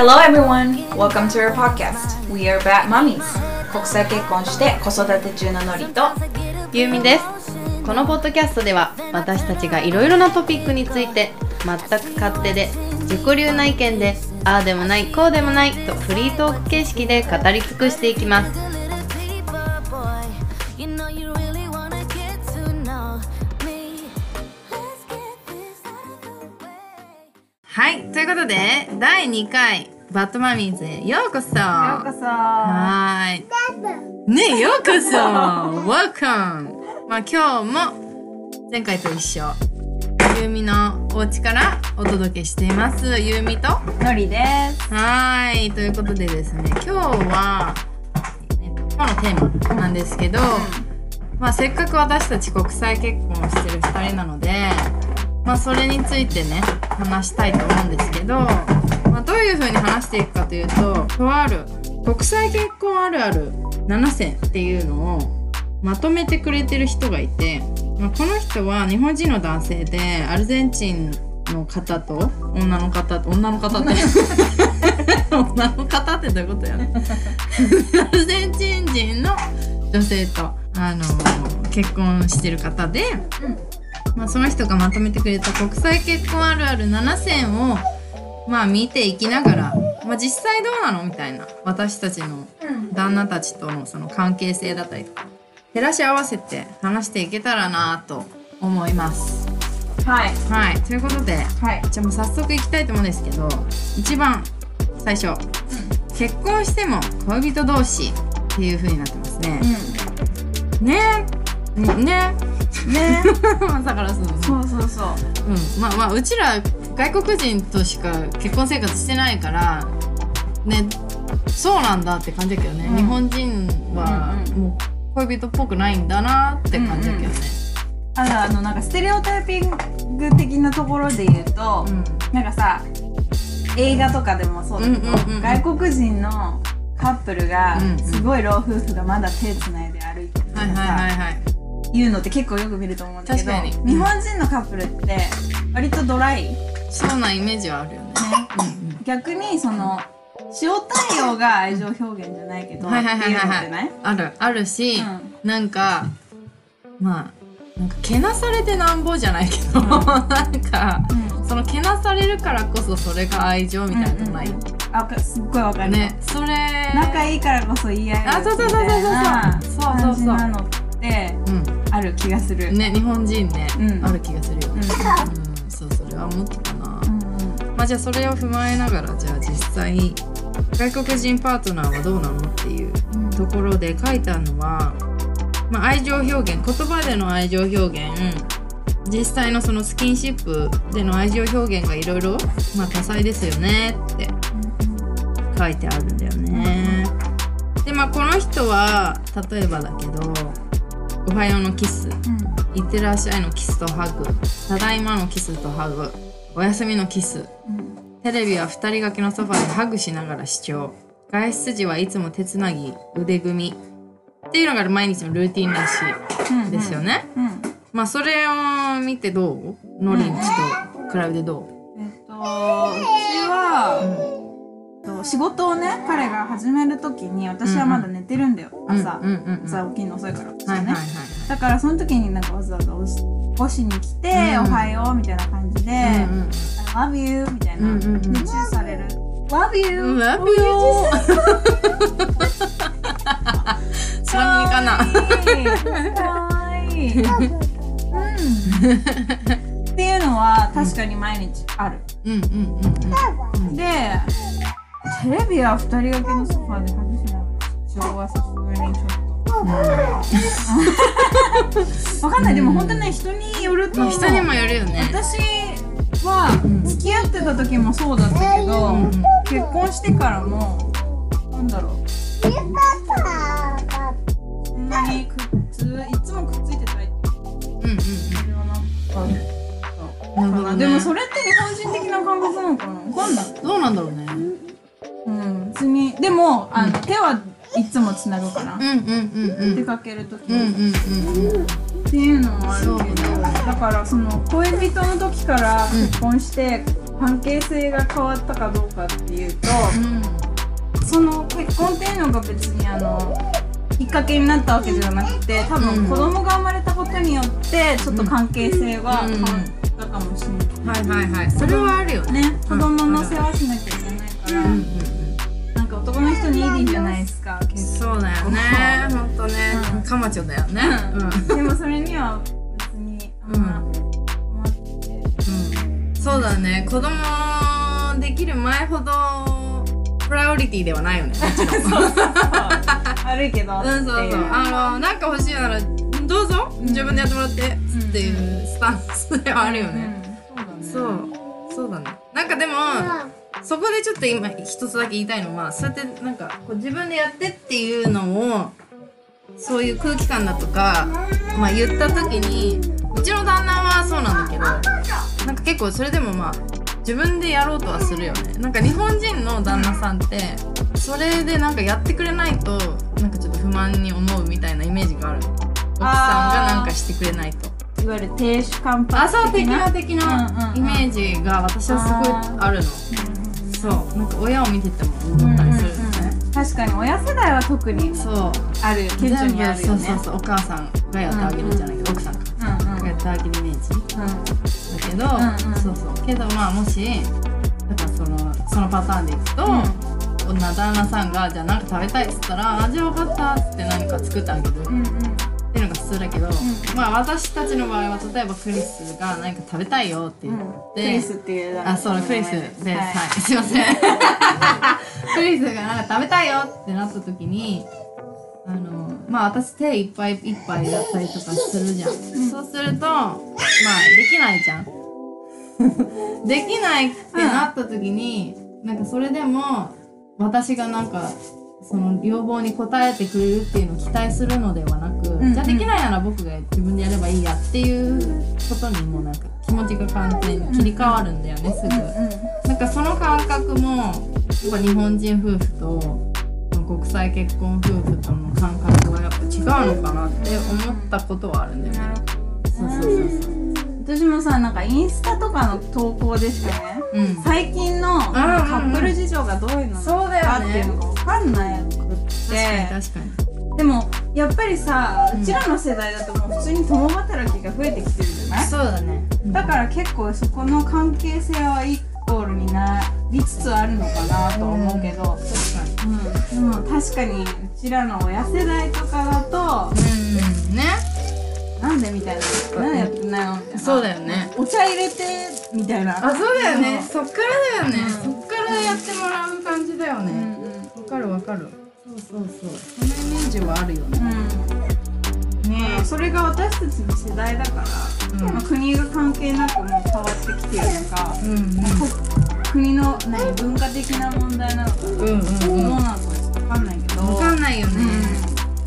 Hello everyone! Welcome to our podcast. We are Bad Mummies. 国際結婚して子育て中のノリとゆうみですこのポッドキャストでは私たちがいろいろなトピックについて全く勝手で自己流な意見でああでもないこうでもないとフリートーク形式で語り尽くしていきますはいということで第2回バッドマミーズへようこそようこそはーい。ねようこそ !Welcome! まあ今日も前回と一緒。ゆうみのお家からお届けしています。ゆうみと。はノリですーい。ということでですね、今日は、えっと今日のテーマなんですけど、まあせっかく私たち国際結婚してる2人なので、まあそれについてね、話したいと思うんですけど、まあどういう風に話していくかというと、とある国際結婚あるある7選っていうのをまとめてくれてる人がいて、まあ、この人は日本人の男性でアルゼンチンの方と女の方と女の方って 女の方ってどういうことやねアルゼンチン人の女性とあの結婚してる方で、まあ、その人がまとめてくれた国際結婚あるある7選をまあ見ていきながら、まあ、実際どうなの？みたいな。私たちの旦那たちとのその関係性だったりとか。照らし合わせて話していけたらなと思います。はい。はい。ということではい。じゃあもう早速いきたいと思うんですけど一番最初、結婚しても恋人同士っていう風になってますね。ねね。ねね。だからそうそうそうそう。うん、まあまあうちら外国人としか結婚生活してないからねそうなんだって感じだけどね、うん。日本人はうんうん。もう恋人っぽくないんだなって感じだけどね。あのあのなんかステレオタイピング的なところで言うと、うん。なんかさ映画とかでもそうだけど、うんうんうんうん。外国人のカップルがうんうん。すごい老夫婦がまだ手つないで歩いてるとかはいはいさはいはい。言うのって結構よく見ると思うんだけど確かに。日本人のカップルって割とドライ、ね、そうなイメージはあるよね。うん逆にその塩対応が愛情表現じゃないけど、はいはいはいはいはい。っていうのってない？ある。あるし、うなんかまあなんかけなされてなんぼじゃないけど、うん。なんかうん。そのけなされるからこそそれが愛情みたいなのない、うんうんうん。あわかすっごいわかる、ねそれ仲いいからこそ言い合えるあそうそうそうそうそうそうそう。そう感じなの。ってうん。ある気がする、ね日本人ね、うん。ある気がするよ。うん。ね、うんそうそれは思ってたな、まあじゃあそれを踏まえながらじゃあ実際外国人パートナーはどうなのっていううん。ところで書いてあるのは、まあ、愛情表現言葉での愛情表現実際のそのスキンシップでの愛情表現がいろいろまあ多彩ですよねって書いてあるんだよね。でまあこの人は例えばだけど「おはようのキス」「いってらっしゃい」のキスとハグ「ただいま」のキスとハグ「おやすみ」のキス。うん。テレビは二人掛けのソファでハグしながら視聴。外出時はいつも手つなぎ腕組み。っていうのが毎日のルーティンらしうん。いですよね、うん。まあそれを見てどう？ノリンチと比べてどえっとうちは、と仕事をね彼が始める時に私はまだ寝てるんだよ、朝、うんうんうんうん。朝。起きるの遅いから私はいね、だからその時になんかわざわざ起こしに来て、うんおはようみたいな感じで、うんうん。love you みたいな、うんうんされる。Love you うん Love you つまみかなかわいい。うん。っていうのは確かに毎日ある、うんうんうんうん。でテレビは二人掛けのソファーで外しながら昭和さすがにちょっと。わかんない、でも本当にね人によると人にもよるよね。私は付き合ってた時もそうだったけど、うんうん結婚してからもなんだろう。そんなにくっついつもくっついてたいっていううんうんようななるほどね。でもそれって日本人的な感覚なのかな。わかんない。うんどうなんだろうねうん別にでもあの、手はいつもつなぐかな、うんうんうんうん。出かける時うんうんに、うん。うんっていうのもあるけどだからその恋人の時から結婚して、関係性が変わったかどうかっていうとうんその結婚っていうのが別にあのきっかけになったわけじゃなくて多分子供が生まれたことによってちょっと関係性が変わったかもしれない。はいはいはい。それはあるよね。ね、子供の世話しなきゃから、うんうん。なんか男の人にいいじゃないですか結そうだよね。ほん。とね。うん。カマチョだよね。構でもそれには別にあんま困って。うん。うんそうだね。子供できる前ほどプライオリティではないよね。もちろん。悪いけど。うんそうそう。あのなんか欲しいならどうぞ。自分でやってもらって。っていうスタンスではあるよね、うんそそうだね。う。そうだね。なんかでもそこでちょっと今一つだけ言いたいのはそうやってなんかこう自分でやってっていうのをそういう空気感だとか、まあ、言った時にうちの旦那はそうなんだけどなんか結構それでもまあ自分でやろうとはするよね。なんか日本人の旦那さんってそれでなんかやってくれないとなんかちょっと不満に思うみたいなイメージがある。奥さんがなんかしてくれないと。いわゆる亭主関白あそう的な的うんうんうんなイメージが私はすごいあるの。そう。なんか親を見ててもうん思ったりするよね。確かに親世代は特にそう。ある顕著にあるよね。そうそうそう。お母さんがやってあげるじゃないけど、奥さんがうんうん。やってあげるイメージ。だけど、うんうんそうそう。けどまあもしだからそのそのパターンでいくと、うん。女旦那さんがじゃあなんか食べたいっつったら「あじゃあ分かった」っつって何か作ってあげる、うんうんっていうのが普通だけど、まあ私たちの場合は例えばクリスが何か食べたいよって言って、クリスっていうあそうクリスですはい、はい。すいません。クリスがなんか食べたいよってなった時にあのまあ私手いっぱいいっぱいだったりとかするじゃん、そうするとまあできないじゃん。できないってなった時に、なんかそれでも私がなんかその要望に応えてくれるっていうのを期待するのではなく、んうんじゃあできないなら僕が自分でやればいいやっていうことにもなんか気持ちが完全に切り替わるんだよね、すぐ。なんかその感覚もやっぱ日本人夫婦と国際結婚夫婦との感覚はやっぱ違うのかなって思ったことはあるんだよね。そうそうそうそう。私もさなんかインスタとかの投稿でしかねうん。最近のカップル事情がどういうのかっていうのが分かんなくって確かに確かに。でもやっぱりさうんうちらの世代だともう普通に共働きが増えてきてるじゃない？そうだね。だから結構そこの関係性はイコールになりつつあるのかなとは思うけど、確かに。うん、でも確かにうちらの親世代とかだとうんね。なんでみたいな何やってんのよみたいなそうだよね。お茶入れてみたいなあ、そうだよね。そっからだよね。うんそっからやってもらう感じだよね。わかるわかる。そうそうそう。そのイメージはあるよね。うんねえそれが私たちの世代だから、うんまあ、国が関係なくもう変わってきてるのか、国の何文化的な問題なのか、どううん。なのかちょっと分かんないけどわかんないよね。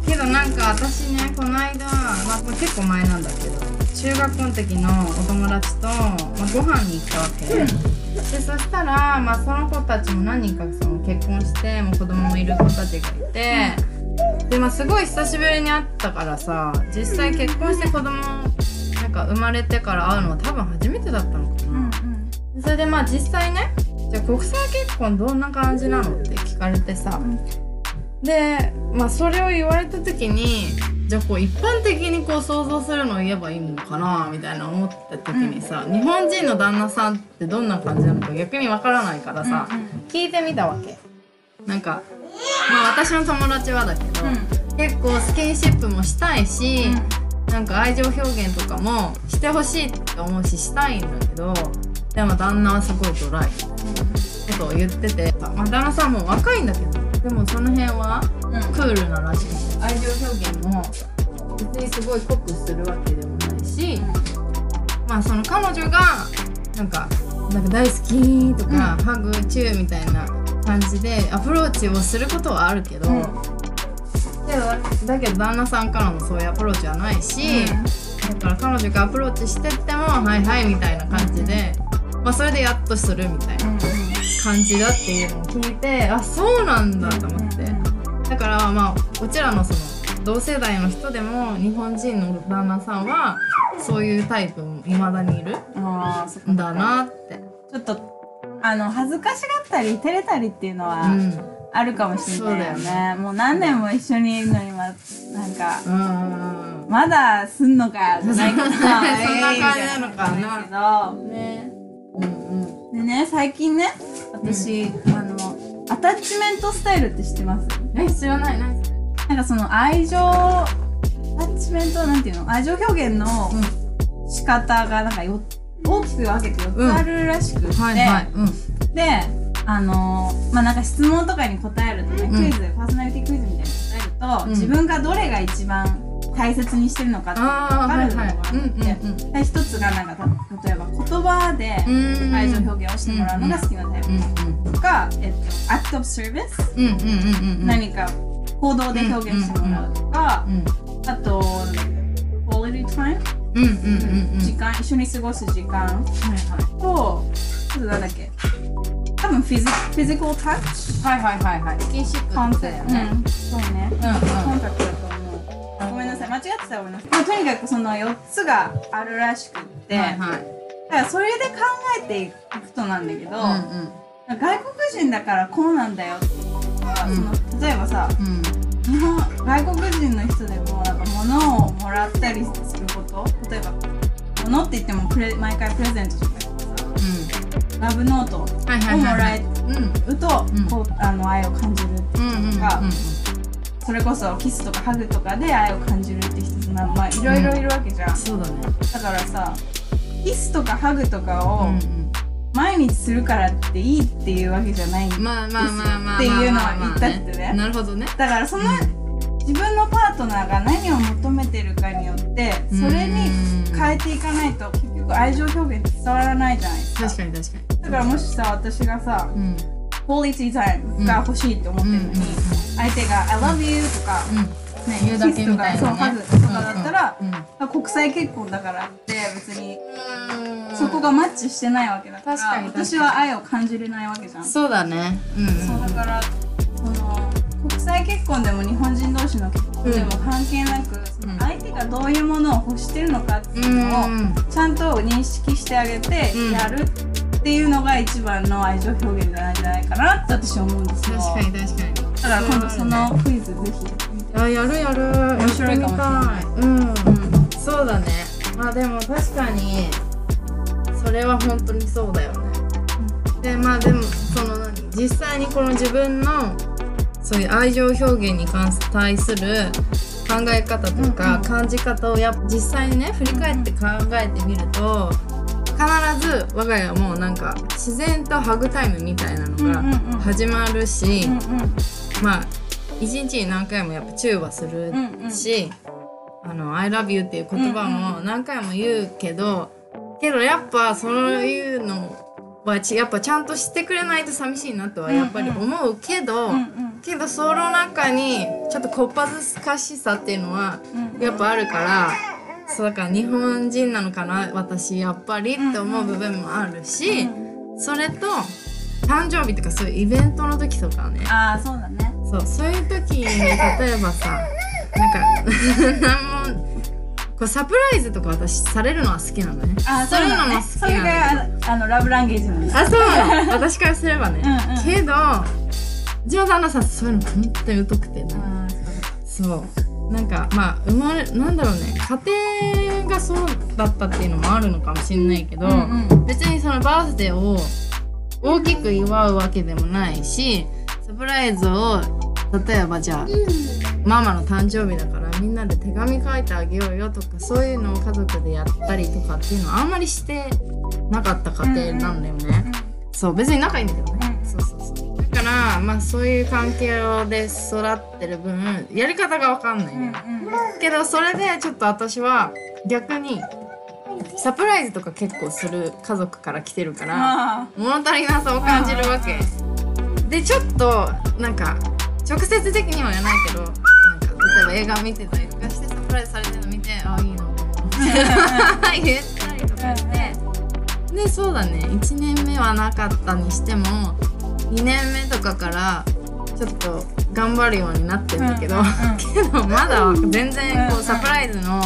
うけどなんか私ねこの間、まあ、これ結構前なんだけど中学校の時のお友達と、まあ、ご飯に行ったわけ。でそしたら、まあ、その子たちも何人かその結婚してもう子供もいる子たちがいてで、まあ、すごい久しぶりに会ったからさ実際結婚して子供なんか生まれてから会うのは多分初めてだったのかな。んそれでまあ実際ねじゃあ国際結婚どんな感じなのって聞かれてさ、でまあそれを言われた時にじゃあこう一般的にこう想像するのを言えばいいのかなみたいな思った時にさ、日本人の旦那さんってどんな感じなのか逆にわからないからさ、うんうん。聞いてみたわけ。なんかまあ私の友達はだけど、結構スキンシップもしたいし、なんか愛情表現とかもしてほしいって思うししたいんだけどでも旦那はすごいドライ。ことを言ってて、まあ、旦那さんも若いんだけどでもその辺はクールならしくて愛情表現も別にすごい濃くするわけでもないし、まあその彼女がなんかなんか大好きとか、ハグチューみたいな感じでアプローチをすることはあるけど、うん。だけど旦那さんからのそういうアプローチはないし、だから彼女がアプローチしてっても「はいはい」みたいな感じで、まあ、それでやっとするみたいな感じだっていうのを聞いてあそうなんだと思って。だからまあうちらのその同世代の人でも日本人の旦那さんはそういうタイプもいまだにいるんだなって。ちょっとあの恥ずかしがったり照れたりっていうのはうん。あるかもしれないよね,、そうだよもう何年も一緒にいるのにまなんかうんまだすんのかよじゃないかな。そんな感じなのかな。えけど。ねでね最近ね私、あのアタッチメントスタイルって知ってます？え知らない。何それ？なんかその愛情アタッチメントなんていうの？愛情表現の仕方がなんかよ大きく分けて4つあるらしくって、はいはい。うん。であのーまあなんか質問とかに答えるとね、うん。クイズパーソナリティクイズみたいに答えると、うん。自分がどれが一番大切にしてるのかって分かるのがあって、一つがなんかた例えば言葉でうん。愛情表現をしてもらうのが好きなタイプ。とか、えっと、 act of service、何か行動で表現してもらうとか、うんあとんうんうんうん。時間一緒に過ごす時間。はいはい。とあとなんだっけ？多分フィジ physical touch はいはいはいはい。スキンシップコンタクトうん。そうね。うんうん。コンタクトだと間違ってたらごめんなさい。まあとにかくその4つがあるらしくって、はいはいだからそれで考えていくとなんだけど、うんうん外国人だからこうなんだよとか、うんその例えばさうん日本外国人の人でもなんか物をもらったりすること例えば物って言ってもプレ毎回プレゼントとかさラブノートをもらえうんると、うん。こうあの愛を感じるうんうんうんがそれこそキスとかハグとかで愛を感じるって人なまあいろいろいるわけじゃん、そうだね。だからさキスとかハグとかうをん。毎日するからっていいっていうわけじゃないんだうんまあまあまあまあっていうのは言ったってね。なるほどね。だからその自分のパートナーが何を求めてるかによってそれに変えていかないと結局愛情表現伝わらないじゃないですか。確かに確かに。だからもしさ私がさうんクオリティタイムが欲しいって思ってるのに、相手が「I love you」とか、うん。ね、言うだけみたいなね。そうハグとかだったら、うん。うんあ国際結婚だからって別にうん。そこがマッチしてないわけだから確私は愛を感じれないわけじゃん、そうだね。うんうんそうだからその国際結婚でも日本人同士の結婚でも関係なく、その相手がどういうものを欲してるのかっていうのをうん。ちゃんと認識してあげてうん。やるっていうのが一番の愛情表現なんじゃないかなって私は思うんですよ確かに確かに。だから今度そのクイズぜひ。あやるやる。面白いかもしれない。うん、そうだね。まあでも確かにそれは本当にそうだよね、でまあでもその何？実際にこの自分のそういう愛情表現に関す対する考え方とか感じ方をや実際にね振り返って考えてみると必ず我が家はもうなんか自然とハグタイムみたいなのが始まるし、まあ一日に何回もやっぱチューはするし「あの I love you」っていう言葉も何回も言うけど、けどやっぱそういうのはちやっぱちゃんとしてくれないと寂しいなとはやっぱり思うけど、けどその中にちょっとこっぱずかしさっていうのはうん。やっぱあるから。そうだから日本人なのかな私やっぱりって思う部分もあるし、それと誕生日とかそういうイベントの時とかねああそうだね。そうそういう時に例えばさなんか なんもこうサプライズとか私されるのは好きなのね。あーそういうのも好きそれがあのラブランゲージなんですあそうなの。私からすればね。うんうん。けどうちの旦那さんそういうの本当に疎くてね。そうなんかまあ生まれなんだろうね家庭がそうだったっていうのもあるのかもしれないけど、うんうん別にそのバースデーを大きく祝うわけでもないしサプライズを例えばじゃあママの誕生日だからみんなで手紙書いてあげようよとかそういうのを家族でやったりとかっていうのはあんまりしてなかった家庭なんだよね。そう別に仲いいんだけどね。からまあそういう環境で育ってる分やり方がわかんないうんうんね。けどそれでちょっと私は逆にサプライズとか結構する家族から来てるからあ物足りなさを感じるわけ。でちょっとなんか直接的には言わないけどなんか例えば映画見てたりとかしてサプライズされてるの見てあいいの 言ったりとかして。でそうだね。1年目はなかったにしても2年目とかからちょっと頑張るようになってんだけど、うんうんうん。けどまだ全然こうサプライズの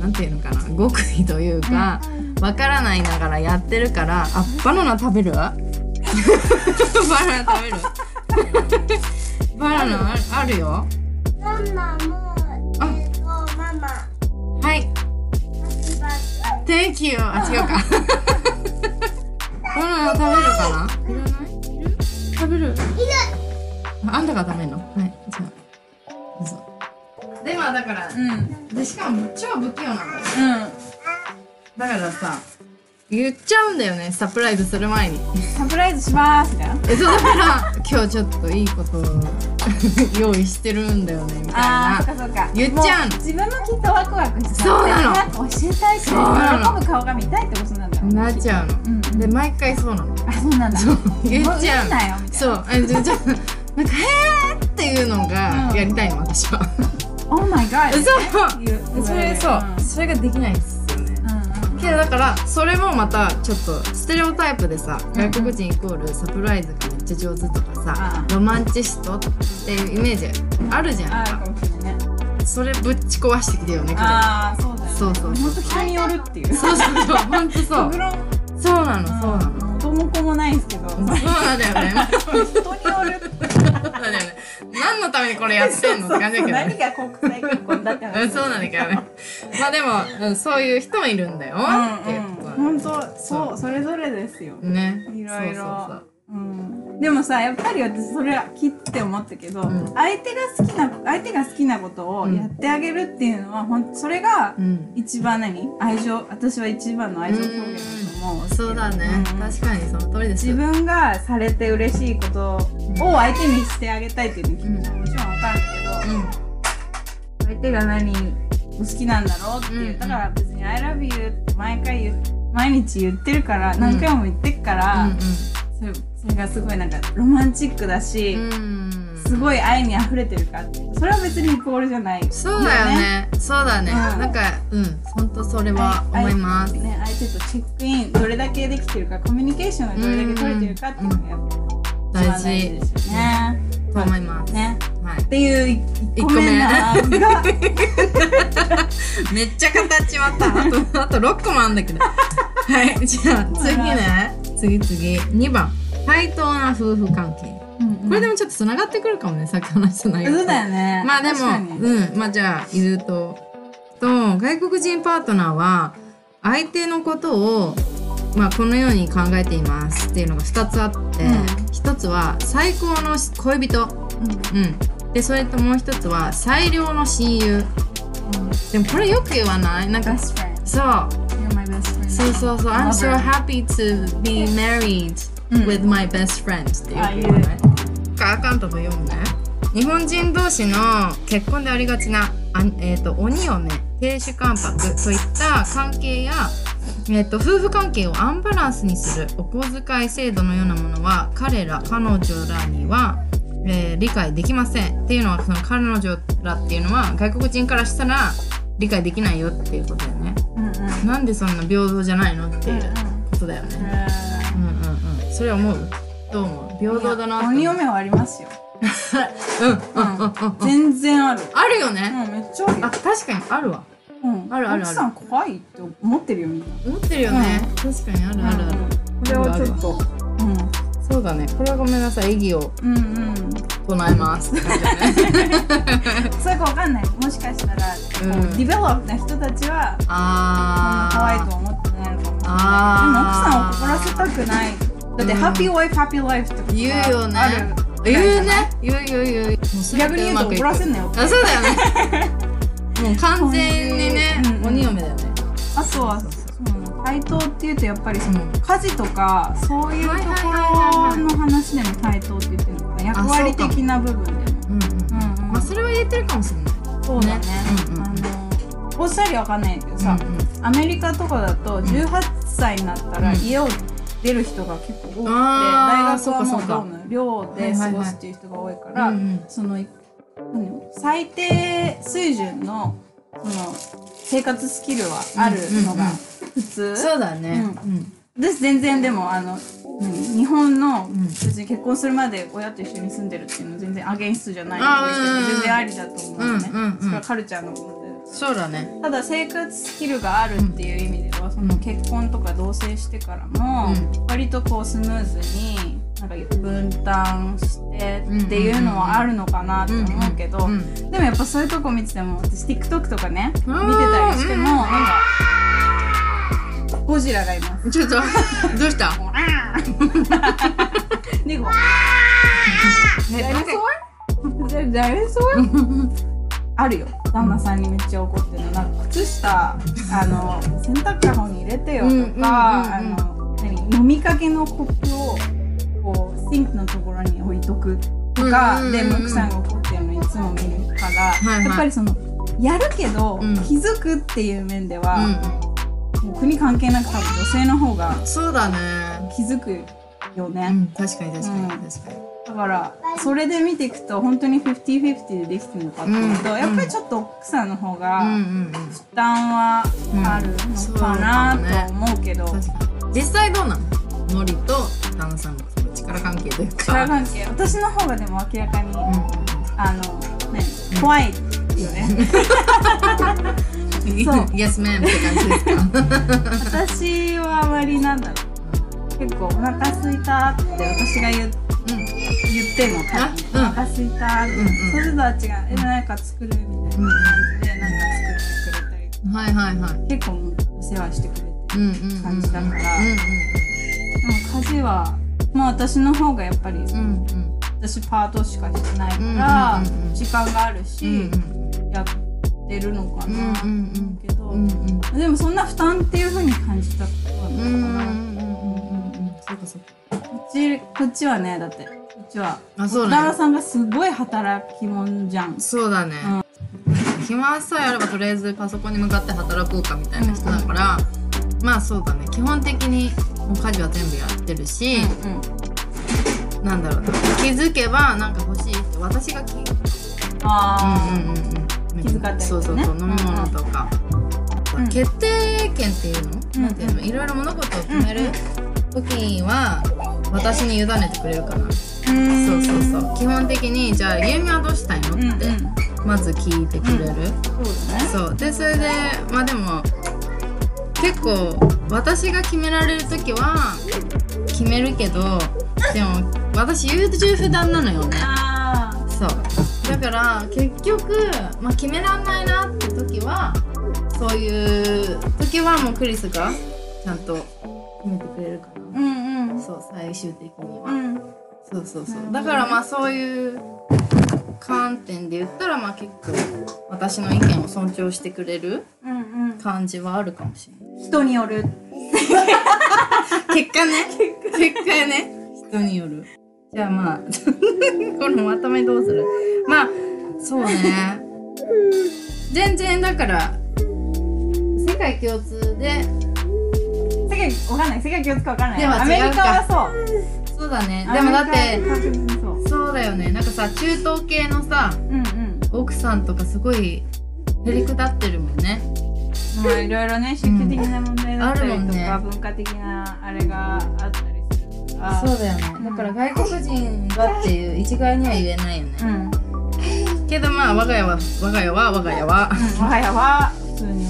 なんていうのかな極意というかわからないながらやってるからあバナナ食べる？バナナ食べる？バナナある？あるよ。ママもあ。えっとママ。はい。Thank you あ違うか。バナナ食べるかな？いらない食べる？いる。あんたが食べるの？はいじゃあ。どうぞ。でまあだからうん。でしかも超不器用なんだようん。だからさ言っちゃうんだよねサプライズする前に。サプライズしますみたいな。えそうだから今日ちょっといいことを 用意してるんだよねみたいあーそかそっか。言っちゃう自分もきっとワクワクしてそうなの。教えたいし喜ぶ顔が見たいってことなんだよなっちゃうの、うんで毎回そうなの。あそうなんだ。そう。言っちゃうそう。えじゃじゃなんか「へーっていうのがうん。やりたいの私は。Oh my god そう。それそう、うんそれができないんですけどだからそれもまたちょっとステレオタイプでさうん。外国人イコールサプライズがめっちゃ上手とかさうん。ロマンチストっていうイメージあるじゃん。かそれぶっち壊してきてよねああそうだよね。そうそうそう本当人によるっていう。そうそうそうほんとそう。そうなのそうなの。元も子もないんですけど。そうなんだよね。人による。だよね。何のためにこれやってんのって感じだけどね。何が国際結婚だってうん話そうなんだけどね。まあでも、うん、そういう人もいるんだよっていうことうんうん、なん。本当そう。それぞれですよ、ね。いろいろ。そうそうそううん、でもさやっぱり私それは切って思ったけど、うん。相手が好きな相手が好きなことをやってあげるっていうのは、ほんそれがうん。一番何？愛情？私は一番の愛情表現だと思う。そうだね、うん。確かにその通りです。自分がされて嬉しいことを相手にしてあげたいっていう気持ちももちろんわかるんだけど、うん。相手が何好きなんだろうっていう、うん。だから別に「I love you」って毎回言う毎日言ってるから何回も言ってっから、それそれがすごいなんかロマンチックだし、うん。うんすごい愛に溢れてるかそれは別にイコールじゃないそうだよね。そうだね、うん。なんかうん。本当それは思います、ね、相手とチェックイン。どれだけできてるかコミュニケーションがどれだけ取れてるかっていうのがやっぱ一番大事。大事ですよね。と思います、ねはいっていう1個一個目目なんが。めっちゃ形まった。あとあと6個もあんだけど。はい。じゃあ次ね。次次。2番対等な夫婦関係。これでもちょっとつながってくるかもねさっき話した内容と。そうだよね。まあでもうん。まあじゃあ言うと。と外国人パートナーは相手のことをまあこのように考えていますっていうのが2つあって、うん。1つは最高の恋人。うん。でそれともう1つは最良の親友。でもこれよく言わない？なんかそう。そうそうそう。I'm so happy to be married. うん with my best friend ってよく言わないかあかんとこ読むね。日本人同士の結婚でありがちなあ、えー、と鬼嫁亭主関白といった関係や、えー、と夫婦関係をアンバランスにするお小遣い制度のようなものは彼ら彼女らには、えー理解できません。っていうのはその彼女らっていうのは外国人からしたら理解できないよっていうことだよね。うんうん。なんでそんな平等じゃないのっていうことだよね。うん。うんうんそれ思う？どう思う？平等だなって思う。鬼嫁はありますよ。うん。うん。うんうんうん全然ある。あるよね、うんめっちゃあるよ。あ確かにあるわ。うん。あるあるある。奥さん怖いって思ってるよみんな思ってるよね、確かにあるあるある、これはちょっと。そうだね。これはごめんなさい。意義をうんうん。うん唱えます。それかわかんない。もしかしたらこううん。ディベロップな人たちはそんなあー怖いと思ってないのかもでも奥さんを怒らせたくない。だってハッピーワイフハッピーライフってことが言うよね。ある。言うね。言う言う言う逆に言うと怒らせんなよ。あそうだよね。もう完全にね、うんうん鬼嫁だよね。あとはそう対等っていうとやっぱりそのうん。家事とかそういうところの話でも対等って言ってるのかな。役割的な部分でも。うんうんうん。うんまあそれは言えてるかもしれない。そうだね。うんうんあのオーストラリアわかんないけどさ、アメリカとかだと18歳になったらうん。家を出る人が結構多くて、大学はもうどうなの寮で過ごすっていう人が多いから、その何最低水準のその生活スキルはあるのが普通、そうだね。私全然でもあの何日本のん。別に結婚するまで親と一緒に住んでるっていうのは全然アゲンストじゃないあー。うんうん全然ありだと思うのね、それはカルチャーの問題そうだね。ただ生活スキルがあるっていう意味では、その結婚とか同棲してからも、う割とこうスムーズになんか分担してっていうのはあるのかなって思うけど、でもやっぱそういうとこ見てても私 TikTok とかね見てうんたりしてもなんかゴジラがいます。ちょっと どうした？でこうダイナソーダイナソーあるよ。旦那さんにめっちゃ怒ってるの。なんか靴下あの洗濯かごに入れてよとか、飲みかけのコップをこうシンクのところに置いとくとか、うんで奥さんが怒ってるのいつも見るから、いはい。やっぱりそのやるけど、うん。気づくっていう面でうは、んもう国関係なく多分女性の方がそうだね気づくよね。うん。確かに確かにうん確かにだからそれで見ていくと本当に50-50でできてるのかっていうと、うん。やっぱりちょっと奥さんの方うんがうん。負担はあるのかなと思うけど、うん確かに。実際どうなのノリと旦那さんの力関係というか。力関係。私の方がでも明らかに、うんあのね怖いよね。う んそう。Yes ma'am って感じですか？私はあまりなんだろう。結構お腹空いたって私が言う言ってんの多分。ねあうん。お腹空いた。うんうん。それとは違う。えなんか作るみたいな感じでなんか作ってくれたりうんはいはいはい。結構もうお世話してくれてうんうんうんうん感じだから。うんでも家事はまあ私の方がやっぱり、うんうん。うん私パートしかしてないから、時間があるし、うんやってるのかな。とうんうんうん。思うけど、でもそんな負担っていう風に感じたことはうんないかな、うんうんうんうんうん。そうかそうか。こっちこっちはねだってちは。あそうね旦那さんがすごい働き者じゃん。そうだね。暇さえあればとりあえずパソコンに向かって働こうかみたいな人だからまあそうだね。基本的にもう家事は全部やってるしうんなんだろうな。気づけばなんか欲しいって私が気あうんうんうんうん。気遣ってるね。そうそうそう飲み物とか、うん。決定権っていうの、うんなんていうの？いろいろ物事を決める時は私に委ねてくれるかな、あそうそうそう。基本的にじゃあゆうみはどうしたいの？ってまず聞いてくれる、そうだね。そう。でそれでまあでも結構私が決められる時は決めるけどでも私優柔不断なのよね。あそう。だから結局、まあ、決めらんないなって時はそういう時はもうクリスがちゃんと決めてくれるかーうんそう最終的には、うん。そうそうそう。だからまあそういう観点で言ったらまあ結構私の意見を尊重してくれるうんうん。感じはあるかもしれない。人による。結果ね。結果やね。人による。じゃあまあ このまとめどうする？まあそうね。全然だから世界共通で世界わかんない。世界気を使うわかんない。でもアメリカはそう。そうだね。でもだってそう。だよね。なんかさ中東系のさうんうん。奥さんとかすごいへりくだってるもんね。まあいろいろね宗教的な問題だったりとか、あるもんね。文化的なあれがあったりするから。そうだよね。だから外国人がっていう一概には言えないよね、けどまあ我が家は我が家は我が家は。我が家は普通に、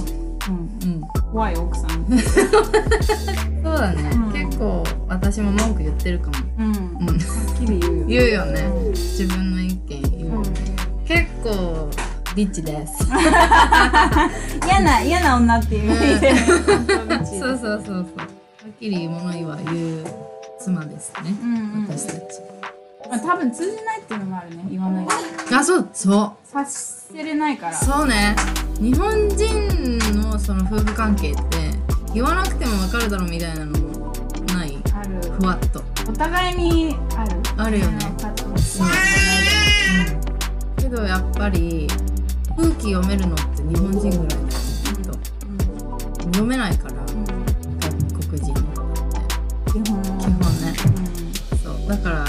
怖い奥さん。そうだね、うん。結構私も文句言ってるかも。うん。うんはっきり言うよ言うよね。自分の意見言うようん。ね、結構リッチです。嫌な嫌な女っていう。そうそうそうそう。はっきり物言わ言う妻ですね、うんうん。私たち。まあ、多分通じないっていうのもあるね言わないと。あそうそう。察せれないから。そうね日本人のその夫婦関係って言わなくても分かるだろうみたいなのもない？ある。ふわっと。お互いにある。あるよね。そううん。けどやっぱり空気読めるのって日本人ぐらいだよねきっと。読めないからうん。外国人の方って。基本基本ね。そう。だから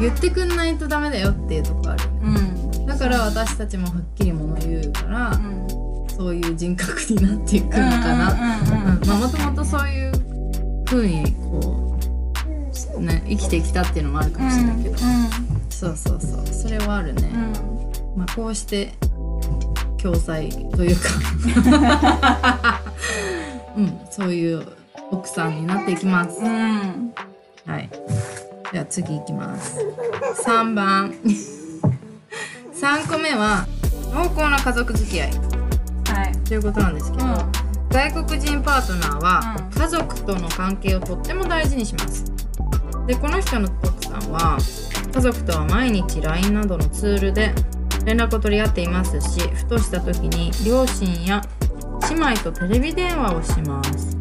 言ってくんないとダメだよっていうとこあるよね。うん。うんだから私たちもはっきり物言うから、うん。そういう人格になっていくのかな。もともとそういう風にこうね生きてきたっていうのもあるかもしれないけど、そうそうそう。それはあるね、まあこうして共済というか。うん。そういう奥さんになっていきます、うん。うんはい。では次いきます。3番。3個目は濃厚な家族付き合い。はい。ということなんですけど、うん。外国人パートナーはうん。家族との関係をとっても大事にします。でこの人の奥さんは家族とは毎日 LINE などのツールで連絡を取り合っていますしふとした時に両親や姉妹とテレビ電話をします。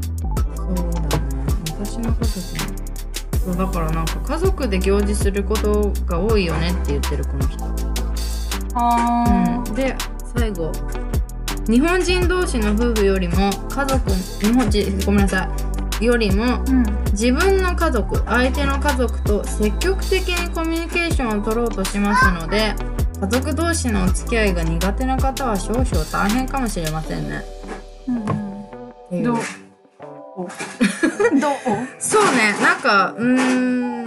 そうだね私の家族。もそうだからなんか家族で行事することが多いよねって言ってるこの人。あうん、で最後。日本人同士の夫婦よりも家族日本人ごめんなさい。よりもーうん。自分の家族相手の家族と積極的にコミュニケーションを取ろうとしますので家族同士のお付き合いが苦手な方は少々大変かもしれませんね。うどう？お。どう？そうね。なんかうーん。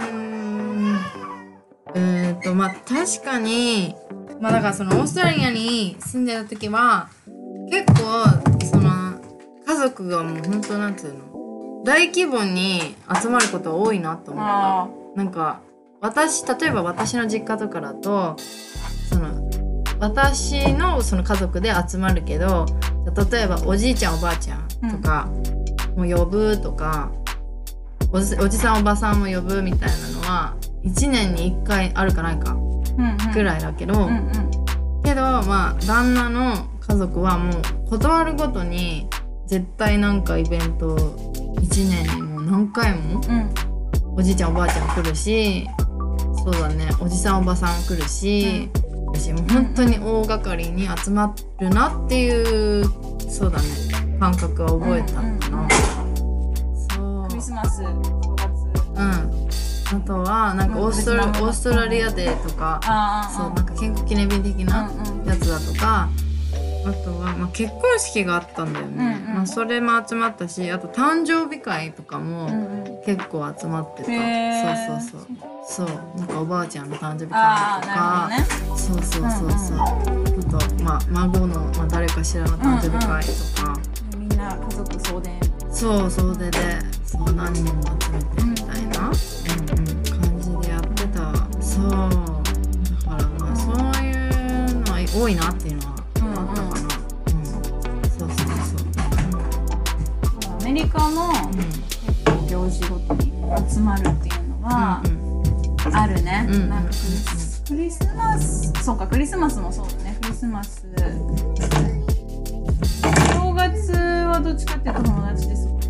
えっ、とまあ確かにまあだからそのオーストラリアに住んでた時は結構その家族がもう本当なんていうの大規模に集まることは多いなと思った。あなんか私例えば私の実家とかだとその私のその家族で集まるけど例えばおじいちゃんおばあちゃんとかも呼ぶとか、おじおじさんおばさんも呼ぶみたいなのは1年に1回あるかないかうんうんぐらいだけど、うんうん。けどまあ旦那の家族はもう断るごとに絶対なんかイベント1年にもう何回もうん。おじいちゃんおばあちゃん来るしそうだねおじさんおばさん来るし、私もう本当に大掛かりに集まるなっていうそうだね感覚は覚えたのかな、そう。クリスマス正月。うんあとはなんかオーストラ別のオーストラリアデーとかあそうなんか建国記念日的なうんうん。やつだとかあとは、まあ、結婚式があったんだよね、うんうん。まあ、それも集まったしあと誕生日会とかも、うんうん。結構集まってた、へー。そうそうそう。そうなんかおばあちゃんの誕生日会とか、ね。そうそうそうそう、あと、まあ、孫の、まあ、誰かしらの誕生日会とか、みんな家族総出。そう総出でそう何人も集めてそうだからまあそういうのは多いなっていうのはあったかな、うん。そうそうそう、アメリカもうん行事ごとに集まるっていうのはうんあるね、うん。なんかクリスクリスマスそうかクリスマスもそうだね。クリスマス。正月はどっちかっていうと友達ですもん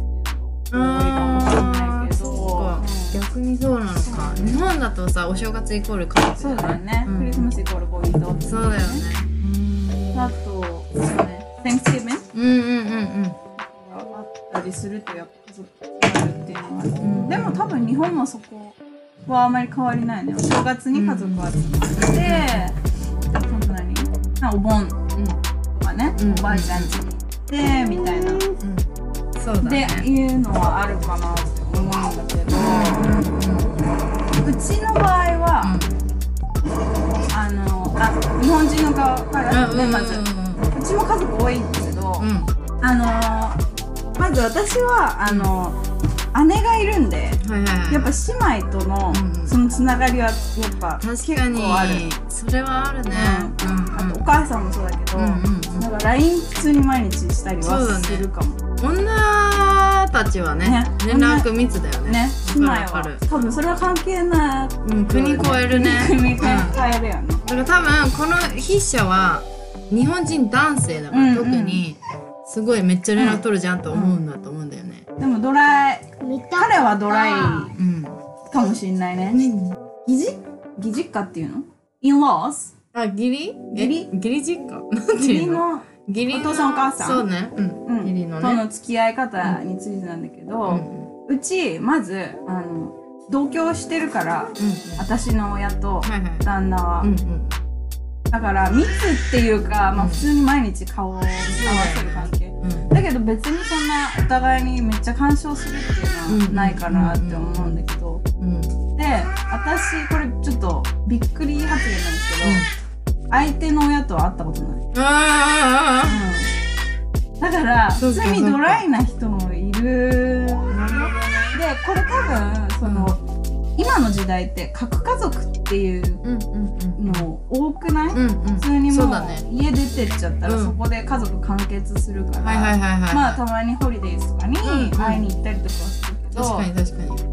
逆にそうなのか日本だとさお正月イコール家族そうだよね、うん。クリスマスイコール恋人っていそうだよね。あとそうね。Thanksgiving うんうんうんうん。があったりするとやっぱ家族があるっていうのはある、んでも多分日本もそこはあまり変わりないね。お正月に家族が集まって、あと何あお盆とかね、うん。おばあちゃん家に行ってみたいな、うんうんそうだでねいうのはあるかなって思うんだけど、うちの場合は、あのあ日本人の側からね、まず、うちも家族多いんですけど、あのまず私はあの姉がいるんでやっぱ姉妹とのうん。そのつながりはやっぱ確結構ある。それはあるね。あとお母さんもそうだけど、なんか LINE 普通に毎日したりはするかも。女たちはねね。連絡密だよね。ね、姉妹は。多分それは関係ない。るうん国越えるね。国うん変える。よね。だから多分この筆者は日本人男性だから、うんうん。特にすごいめっちゃ連絡取るじゃんと思うんだと思うんだよね。でもドライ彼はドライうん。かもしんないね。疑似？疑似家っていうの ?in laws? あ、義理？義理？え義理実家？なんて義理いうの？の義理のお父さんお母さん？そうね。うん。うん義理のね。との付き合い方についてなんだけうん。ど、うちまずあの同居してるからうん。私の親と。旦那は。だから密っていうか、まあ、普通に毎日顔を合わせる関係、うん。だけど別にそんなお互いにめっちゃ干渉するっていうのはないかなって思うんだけど、うん。で私これちょっとびっくり発言なんですけど、相手の親とは会ったことない、あうん、だから普通にドライな人もいるあ。なるほどね。でこれ多分その、今今の時代って核家族っていううんうんうん。の多くない、うんうん。普通にもう家出てっちゃったらうん。そこで家族完結するから、まあたまにホリデーとかにうんうん。会いに行ったりとかはするけど、確かに確かに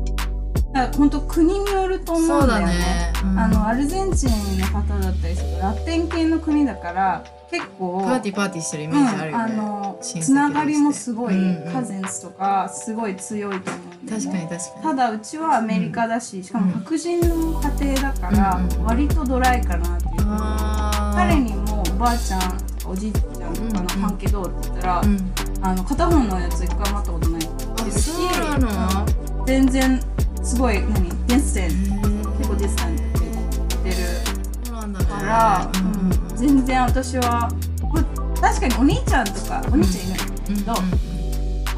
だから本当国によると思そうんだよね。ね。うん。あのアルゼンチンの方だったりするラテン系の国だから結構パーティーパーティーしてるイメうんージあるよね、あの親戚つながりもすごい、うんうん。カゼンスとかすごい強いと思うね。確かに確かただうちはアメリカだし、しかも白人の家庭だかうんらうん。割とドライかなっていう、にあー。彼にもおばあちゃんおじいちゃんとかの関係どうって言ったら、うん。あの片方のやつ一回も会ったことないって言うなの？うん。全然すごい何？ディスタン結構ディスタンって言ってるから、うん全然私はま確かにお兄ちゃんとかお兄ちゃんいないけど、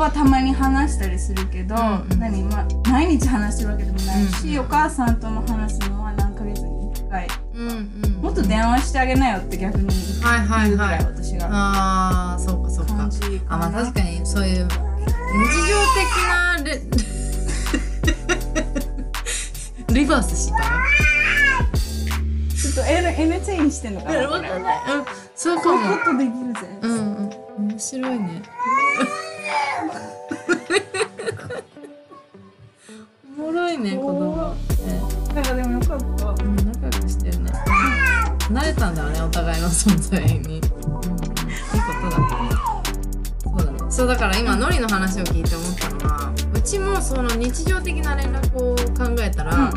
はたまに話したりするけど、何？ま毎日話してるわけでもないし、うんお母さんとも話すのは何ヶ月に1回。もっと電話してあげなよって逆にはいはい言うぐらいはい私が。ああそうかそうか。あまあ確かにそういう日常的なレリバースした？ちょっと N, N チェインしてんのかな？これうんそうかも。いうことできるぜ、うんうん面白いね。おもろいね子供。ってだからでもよかった。うん仲良くしてるね。慣れたんだろうねお互いの存在に、うんうん、いいことだそうだね。そうだから今ノリの話を聞いて思ったのはうちもその日常的な連絡を考えたら、旦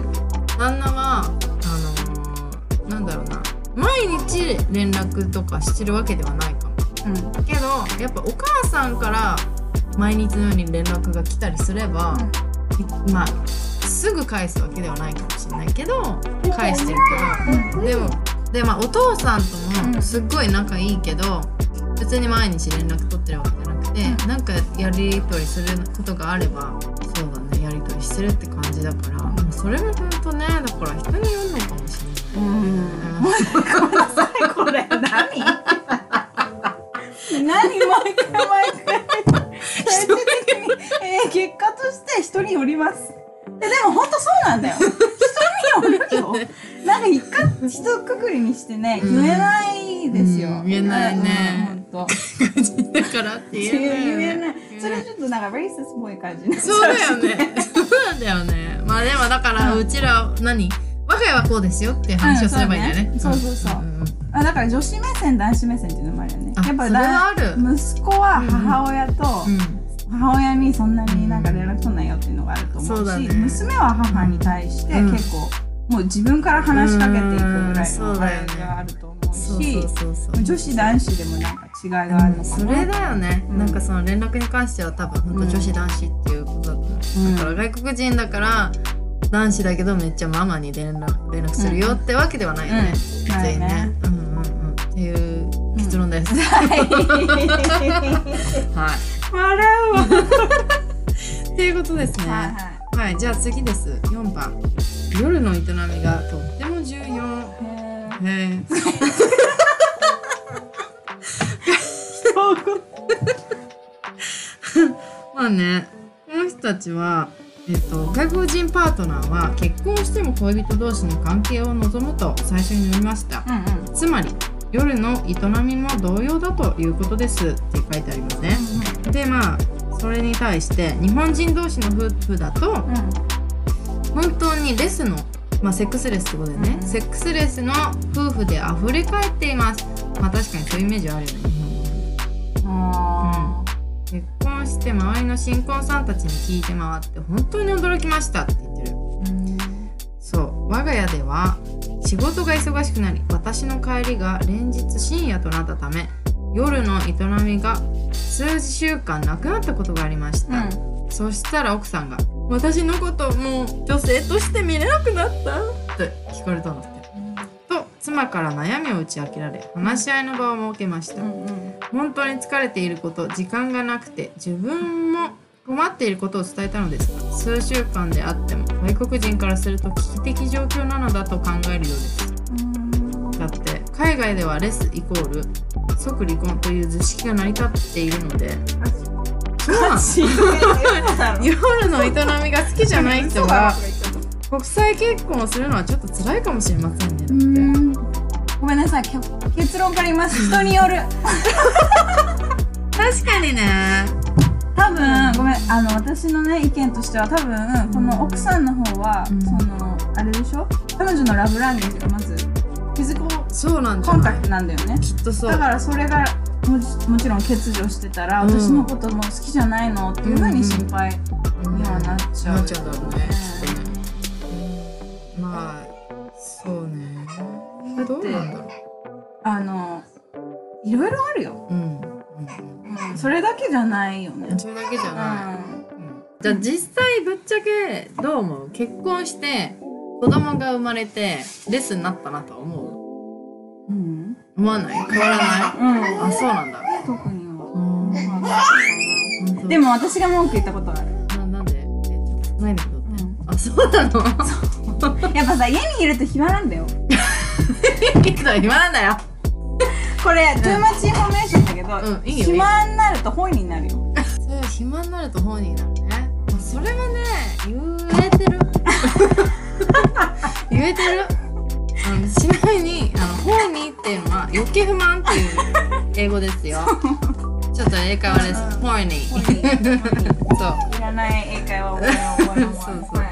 毎日連絡とかしてるわけではないかも。うん。だけどやっぱお母さんから毎日のように連絡が来たりすれば、まあすぐ返すわけではないかもしれないけど返してるけどでもでまあお父さんとうん。もすっごい仲いいけど別に毎日連絡取ってるわけじゃなくて、うん。なんかやり取りすることがあればそうだねやり取りしてるって感じだからそれも本当ねだから人によるのかもしれない。うん。うん。ごめんなさいこれ何？何？毎回毎回。最終的に、えー結果として人によります。えでも本当そうなんだよ。人によるよ。なんか一か一括りにしてねうん。言えないですよ、うん言えないね。うん本当。だからって言えないよね。言えない。それちょっとなんかレイスっぽい感じねそうだよね。そうなんだよね。まあでもだからうん。うちら何？我が家はこうですよって話をすればいいんだよね。うんそうねそうそう。そうんんんあだから女子目線男子目線っていうのもあるよね。あやっぱそれはある。息子は母親と、うん。母親にそんなになんか連絡取んないよっていうのがあると思うしね。娘は母に対してうん。結構、もう自分から話しかけていくぐらいうん。のそうだよね。あれがあると思うし。女子男子でもなんか違いがあるのかな、それだよね、うん。なんかその連絡に関しては多分本当女子男子っていうことだと思う、うん。だから外国人だから男子だけどめっちゃママに連絡連絡するよってわけではないよね、うん。全員ね。うんっていう結論です、はい笑うわっていうことですねはいはいはい、じゃあ次です。4番。夜の営みがとっても重要。へえ。まあね、この人たちは、えっと、外国人パートナーは結婚しても恋人同士の関係を望むと最初に言いました。うんうんつまり、夜の営みも同様だということですって書いてありますね。で、まあ、それに対して日本人同士の夫婦だと、本当にレスの、まあ、セックスレスってことでね、うん。セックスレスの夫婦で溢れ返っています。まあ確かにそういうイメージはあるよね。日本うんあ結婚して周りの新婚さんたちに聞いて回って本当に驚きましたって言ってるー。そう我が家では仕事が忙しくなり私の帰りが連日深夜となったため夜の営みが数週間なくなったことがありました、うんそしたら奥さんが「私のこともう女性として見れなくなった?」って聞かれたんだって。と妻から悩みを打ち明けられ話し合いの場を設けました。うんうん本当に疲れていること時間がなくて自分も困っていることを伝えたのです。が数週間であっても外国人からすると危機的状況なのだと考えるようです。だって海外ではレスイコール即離婚という図式が成り立っているので夜の営みが好きじゃない人は国際結婚をするのはちょっと辛いかもしれませんね。ごめんなさい。け結論から言います。人による。確かにね多分ごめんあの私のね意見としては多分この奥さんの方は、うん。そのあれでしょ？彼女のラブランゲージがまずフィジカルそうなんじコンタクトなんだよね。きっとそう。だからそれがもちもちろん欠如してたら、うん。私のこともう好きじゃないのっていうふうに心配にはなっちゃう、なっちゃうだろうね。まあそうね。どうなんだろあのいろいろあるよ、うん、それだけじゃないよね。うんそれだけじゃうない、ん。じゃあ実際ぶっちゃけどう思う？結婚して子供が生まれてレスになったなとは思う？ん、う思わない？変わらない？うん、あそうなんだ。特には。でも私が文句言ったことある。ななんで？ないんって、うん。あそうなの？やっぱさ家にいると暇なんだよ。いくら暇なんだよ これ、 too much informa tion だけど、うんいいよ暇になると horny になるよ。それは暇になると horny になるね。まあそれはね言えてる。言えてる。あのちなみにあの horny っていうのは欲求不満っていう英語ですよ。ちょっと英会話です。 horny そう。いらない英会話を覚えよう覚えようそう。そうはい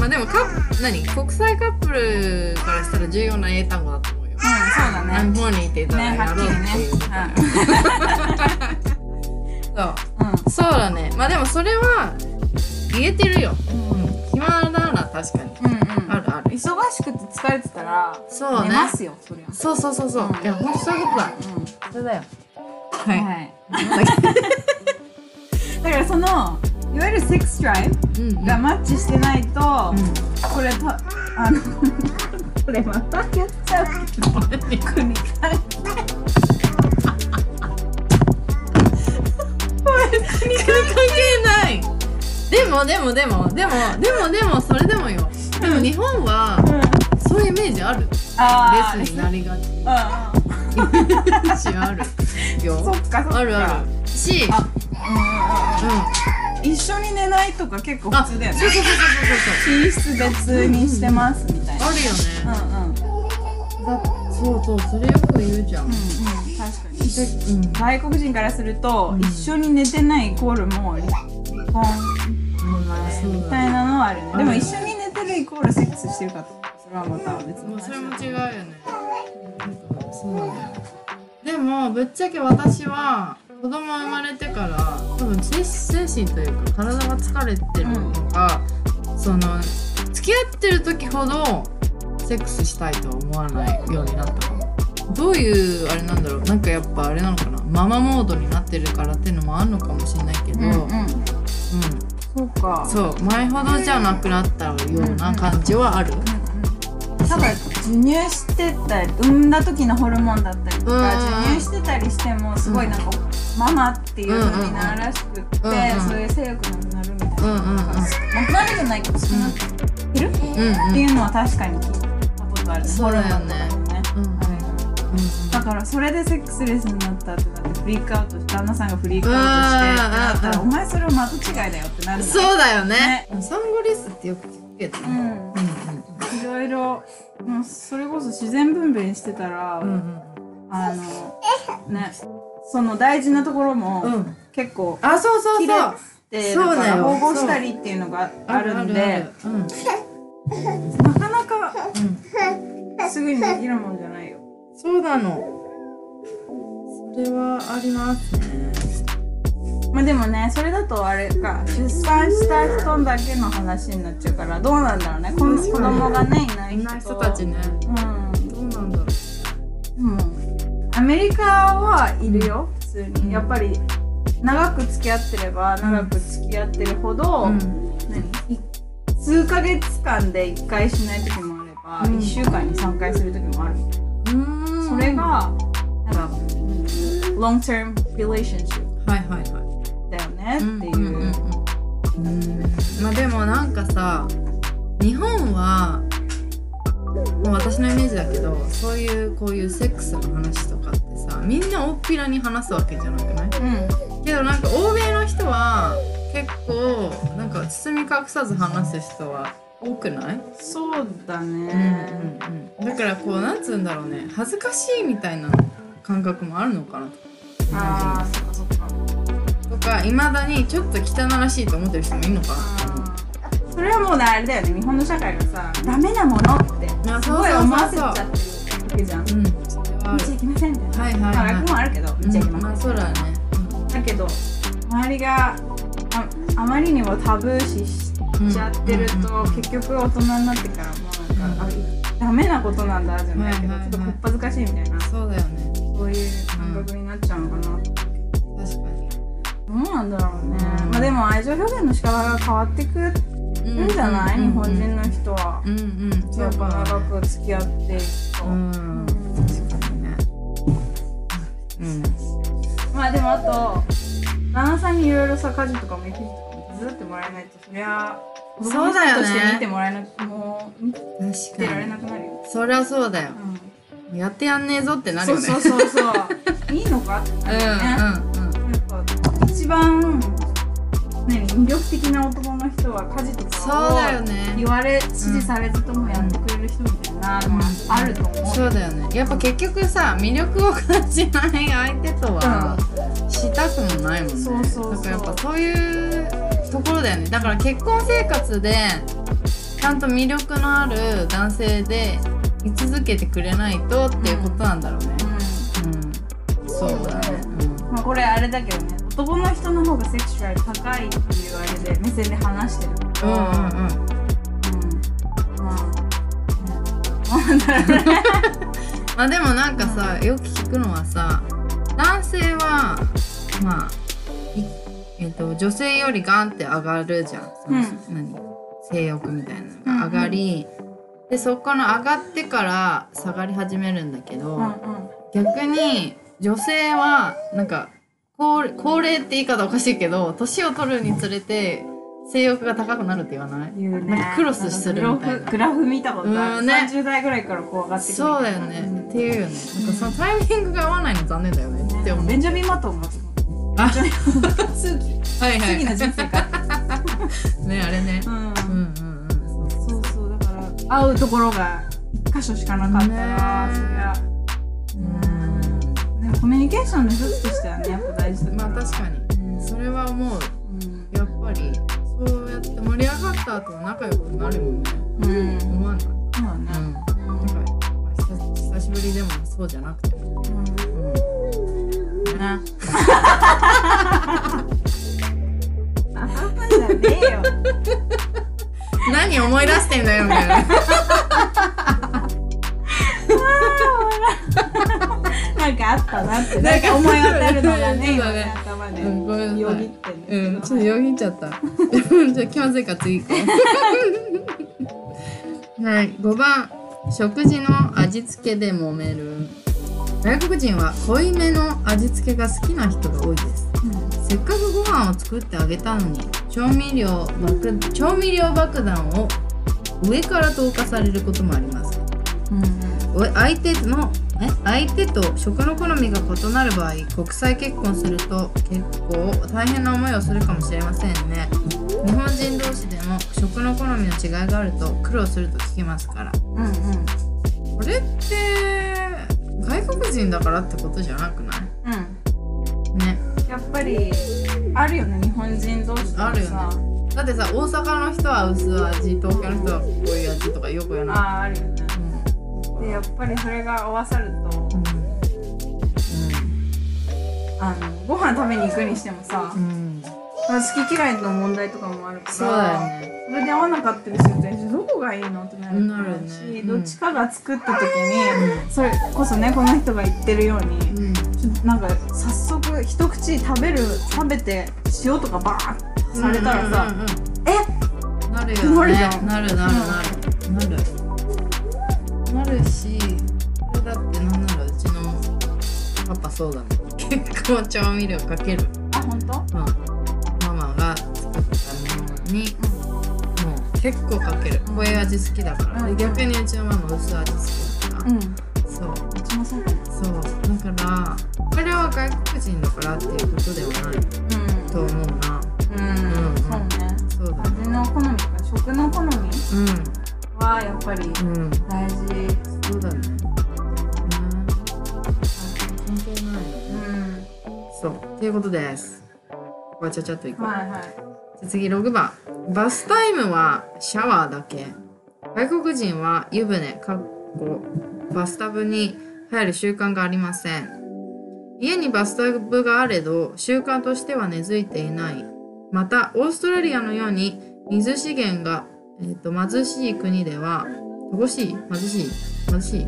まあでもカ何？国際カップルからしたら重要な英単語だと思うようん、そうだ「I'm ね horny」って言ったらねやろうっていうそう。うん。そうだね。まあでもそれは言えてるよ、うん。うん、暇なら確かに。うんうん。あるある。忙しくて疲れてたらそうね。寝ますよそりゃ。そうそうそうそう、うん。いやほんとそういうことだ。うん。それだよ。は、はい。い だからそのいわゆるセックスドライブがマッチしてないと、うん。これたあのこれまたやっちゃう。けど国関関係ないでもでもでもでもでもでもそれでもよでも日本はそう。いう。イメージあるレあースになりがちイメージあるよそっかそっかあるあるしあう。んう。ん一緒に寝ないとか結構あ普通だよね。そうそうそうそう寝室別にしてますみたいな。そうあるようんねうん。だそうそうそれよく言うじゃん。うんうん確かに。でうん。外国人からすると、うん。一緒に寝てないイコールもう離婚。みたいなのはあるね。でも一緒に寝てるイコールセックスしてるかってそれはまた別にもうそれも違うよね。そうなんだよ。でもぶっちゃけ私は子供生まれてから多分精精神というか体が疲れてるのか、その付き合ってる時ほどセックスしたいとは思わないようになったかも。どういうあれなんだろう。なんかやっぱあれなのかな。ママモードになってるからっていうのもあるのかもしれないけど、うんうん。うん。そうか。そう。前ほどじゃなくなったような感じはある、ただ授乳してたり産んだ時のホルモンだったりとうんか授乳してたりしてもすごいなんか、ママっていう風になるらしくって、うんうんそういう性欲なくなるみたいな、うんうんうん。なくなるじゃないけど少なく減る、うんうんっていうのは確かに聞いたことある。そうだよねホルモンとかのね、だからそれでセックスレスになったってなってフリークアウトして旦那さんがフリークアウトしてってなったらうんお前それは的違いだよってなるのそうだよね。ねサンゴリスってよく聞くけど。ね。うんいろいろもうそれこそ自然分娩してたら、うんうんあのねその大事なところも、うん結構あ、そうそうそう。てそうだ保護したりっていうのがあるんでうんなかなかうん。すぐにできるもんじゃないよそうなの。それはありますね。まあでもねそれだとあれか出産した人だけの話になっちゃうからどうなんだろうね。この子供がねいない人いない人たちね。うん。どうなん。だろう。うんアメリカはいるよ普通に。やっぱり長く付き合ってれば長く付き合ってるほど、うん。何？い数ヶ月間で1回しない時もあれば、うん。1週間に3回する時もある。うん。それがなんか long term relationship はいはいはい。ねっていう、うんうんうんうんまあでもなんかさ日本はもう私のイメージだけどそういうこういうセックスの話とかってさみんな大っぴらに話すわけじゃなくない？けどなんか欧米の人は結構なんか包み隠さず話す人は多くない、そうだね、うんうんうん、だからこうなんつうんだろうね。恥ずかしいみたいな感覚もあるのかなああとかいまだにちょっと汚らしいと思ってる人もいるのかな。それはもうねあれだよね。日本の社会がさダメなものってあすごい思わせちゃってるわけじゃん。見うん。それはあるちゃいけませんみたいな。はいはいはい。まあ楽もあるけど見ちゃいけうんまません、あそうだね、だけど周りがああまりにもタブー視しうんちゃってると、うんうん結局大人になってからもうなんか、あダメなことなんだじゃないけど、はいはいはい。ちょっとこっぱずかしいみたいな。そうだよね。そういう感覚になっちゃうのかな、確かにどうなんだろうね、うん。まあでも愛情表現の仕方が変わってくるんじゃない、日本人の人は、うんうん。やっぱか長く付き合っていくと、うん。確かにね。うん。まあでもあと旦那さんにいろいろさ家事とかも育児とかも手伝ってもらえないとそりゃそうだよねとして見てもらえなもう見て確られかなくなるよ、にそりゃそうだよ。うん。やってやんねえぞってなるよね。そうそうそうそう。いいのか？ってなるよね、うんうんうん。やっぱ一番何魅力的な男の人は家事とそうだよね。言われ指示されずともやってくれる人みたいなのはあると思う、そうだよね。やっぱ結局さ魅力を感じない相手とはしたくもないもんね。そうそうそうだからやっぱそういうところだよね。だから結婚生活でちゃんと魅力のある男性で居続けてくれないとっていうことなんだろうね。うん、そうだね。うん。まあ、これあれだけどね男の人の方がセクシュアル高いっていうあれで目線で話してる。けど、うんうんうん。うんうんまあ、うん、なんだろうねまあでもなんかさよく聞くのはさ男性はまあいえっと女性よりガンって上がるじゃん、その何性欲みたいなのが上がり、でそこの上がってから下がり始めるんだけど、うんうん。逆に女性はなんか高高齢って言い方おかしいけど年を取るにつれて性欲が高くなるって言わない？ね。なんかクロスするみたいな。グラフ見たことある、うんね。30代ぐらいからこう上がってくる。そうだよね、っていうよね。なんかそのタイミングが合わないの残念だよね。って思う。ベンジャミン・マトンがあ数奇 はいはい。次の人生か、ねあれね。うん。うんうんうん。そうそうだから会うところが一箇所しかなかったら、ね。そりゃ。うんコミュニケーションの一つとしてはねやっぱ大事だまあ確かに。それは思う。うん。やっぱりそうやって盛り上がった後は仲良くなるもんね。うん。そう思わない。だね。うん。なんか、まあ、久久しぶりでもそうじゃなくて。もうん。な あじゃねえよ。何思い出してんだよみたいなあったなってなんか思い当たるのがね 今だねね頭でうんよぎってんうん、ちょっとよぎっちゃった。じゃあ気まずいから次行こう。はい、5番食事の味付けで揉める。外国人は濃いめの味付けが好きな人が多いです。せっかくご飯を作ってあげたのに調味料爆調味料爆弾を上から投下されることもあります。お相手のえ相手と食の好みが異なる場合国際結婚すると結構大変な思いをするかもしれませんね。日本人同士でも食の好みの違いがあると苦労すると聞きますから。うんうん。これって外国人だからってことじゃなくない？うん。ね。やっぱりあるよね日本人同士あるよね。だってさ大阪の人は薄味東京の人はこういう味とかよく言わな。ああるよねでやっぱりそれが合わさると。あのご飯食べに行くにしてもさうん、うん好き嫌いの問題とかもあるからそうだよね。それで合わなかったりするとえどこがいいの？ってなるなるね。し、うん。どっちかが作った時に、それこそねこの人が言ってるように、うん。ちょっとなんか早速一口食べる食べて塩とかバーッされたらさ、うんうんうんえ？なるよなるじねゃんなるなるなる。なるなるしこれだってなんならうちのパパそうだね結構調味料かける、あ本当？まあ、ママが作ったものにもう結構かける。こういう味好きだから、うん。で逆にうちのママ薄味好きだから、うん。うそう。ちもそうだねそう。だからこれは外国人だからっていうことではない。と思うな。うん、うんうん。そうね。そうだね。味の好みとか。食食の好み？うはやっぱりんうん。大事。そうだね。うん。関係ないうんそう。ということです。ここはちゃちゃっといこう、はいはい。次6番バスタイムはシャワーだけ。外国人は湯船かっこバスタブに入る習慣がありません。家にバスタブがあれど習慣としては根付いていない。またオーストラリアのように水資源が、えー、と貧しい国では乏しい貧しい貧しい。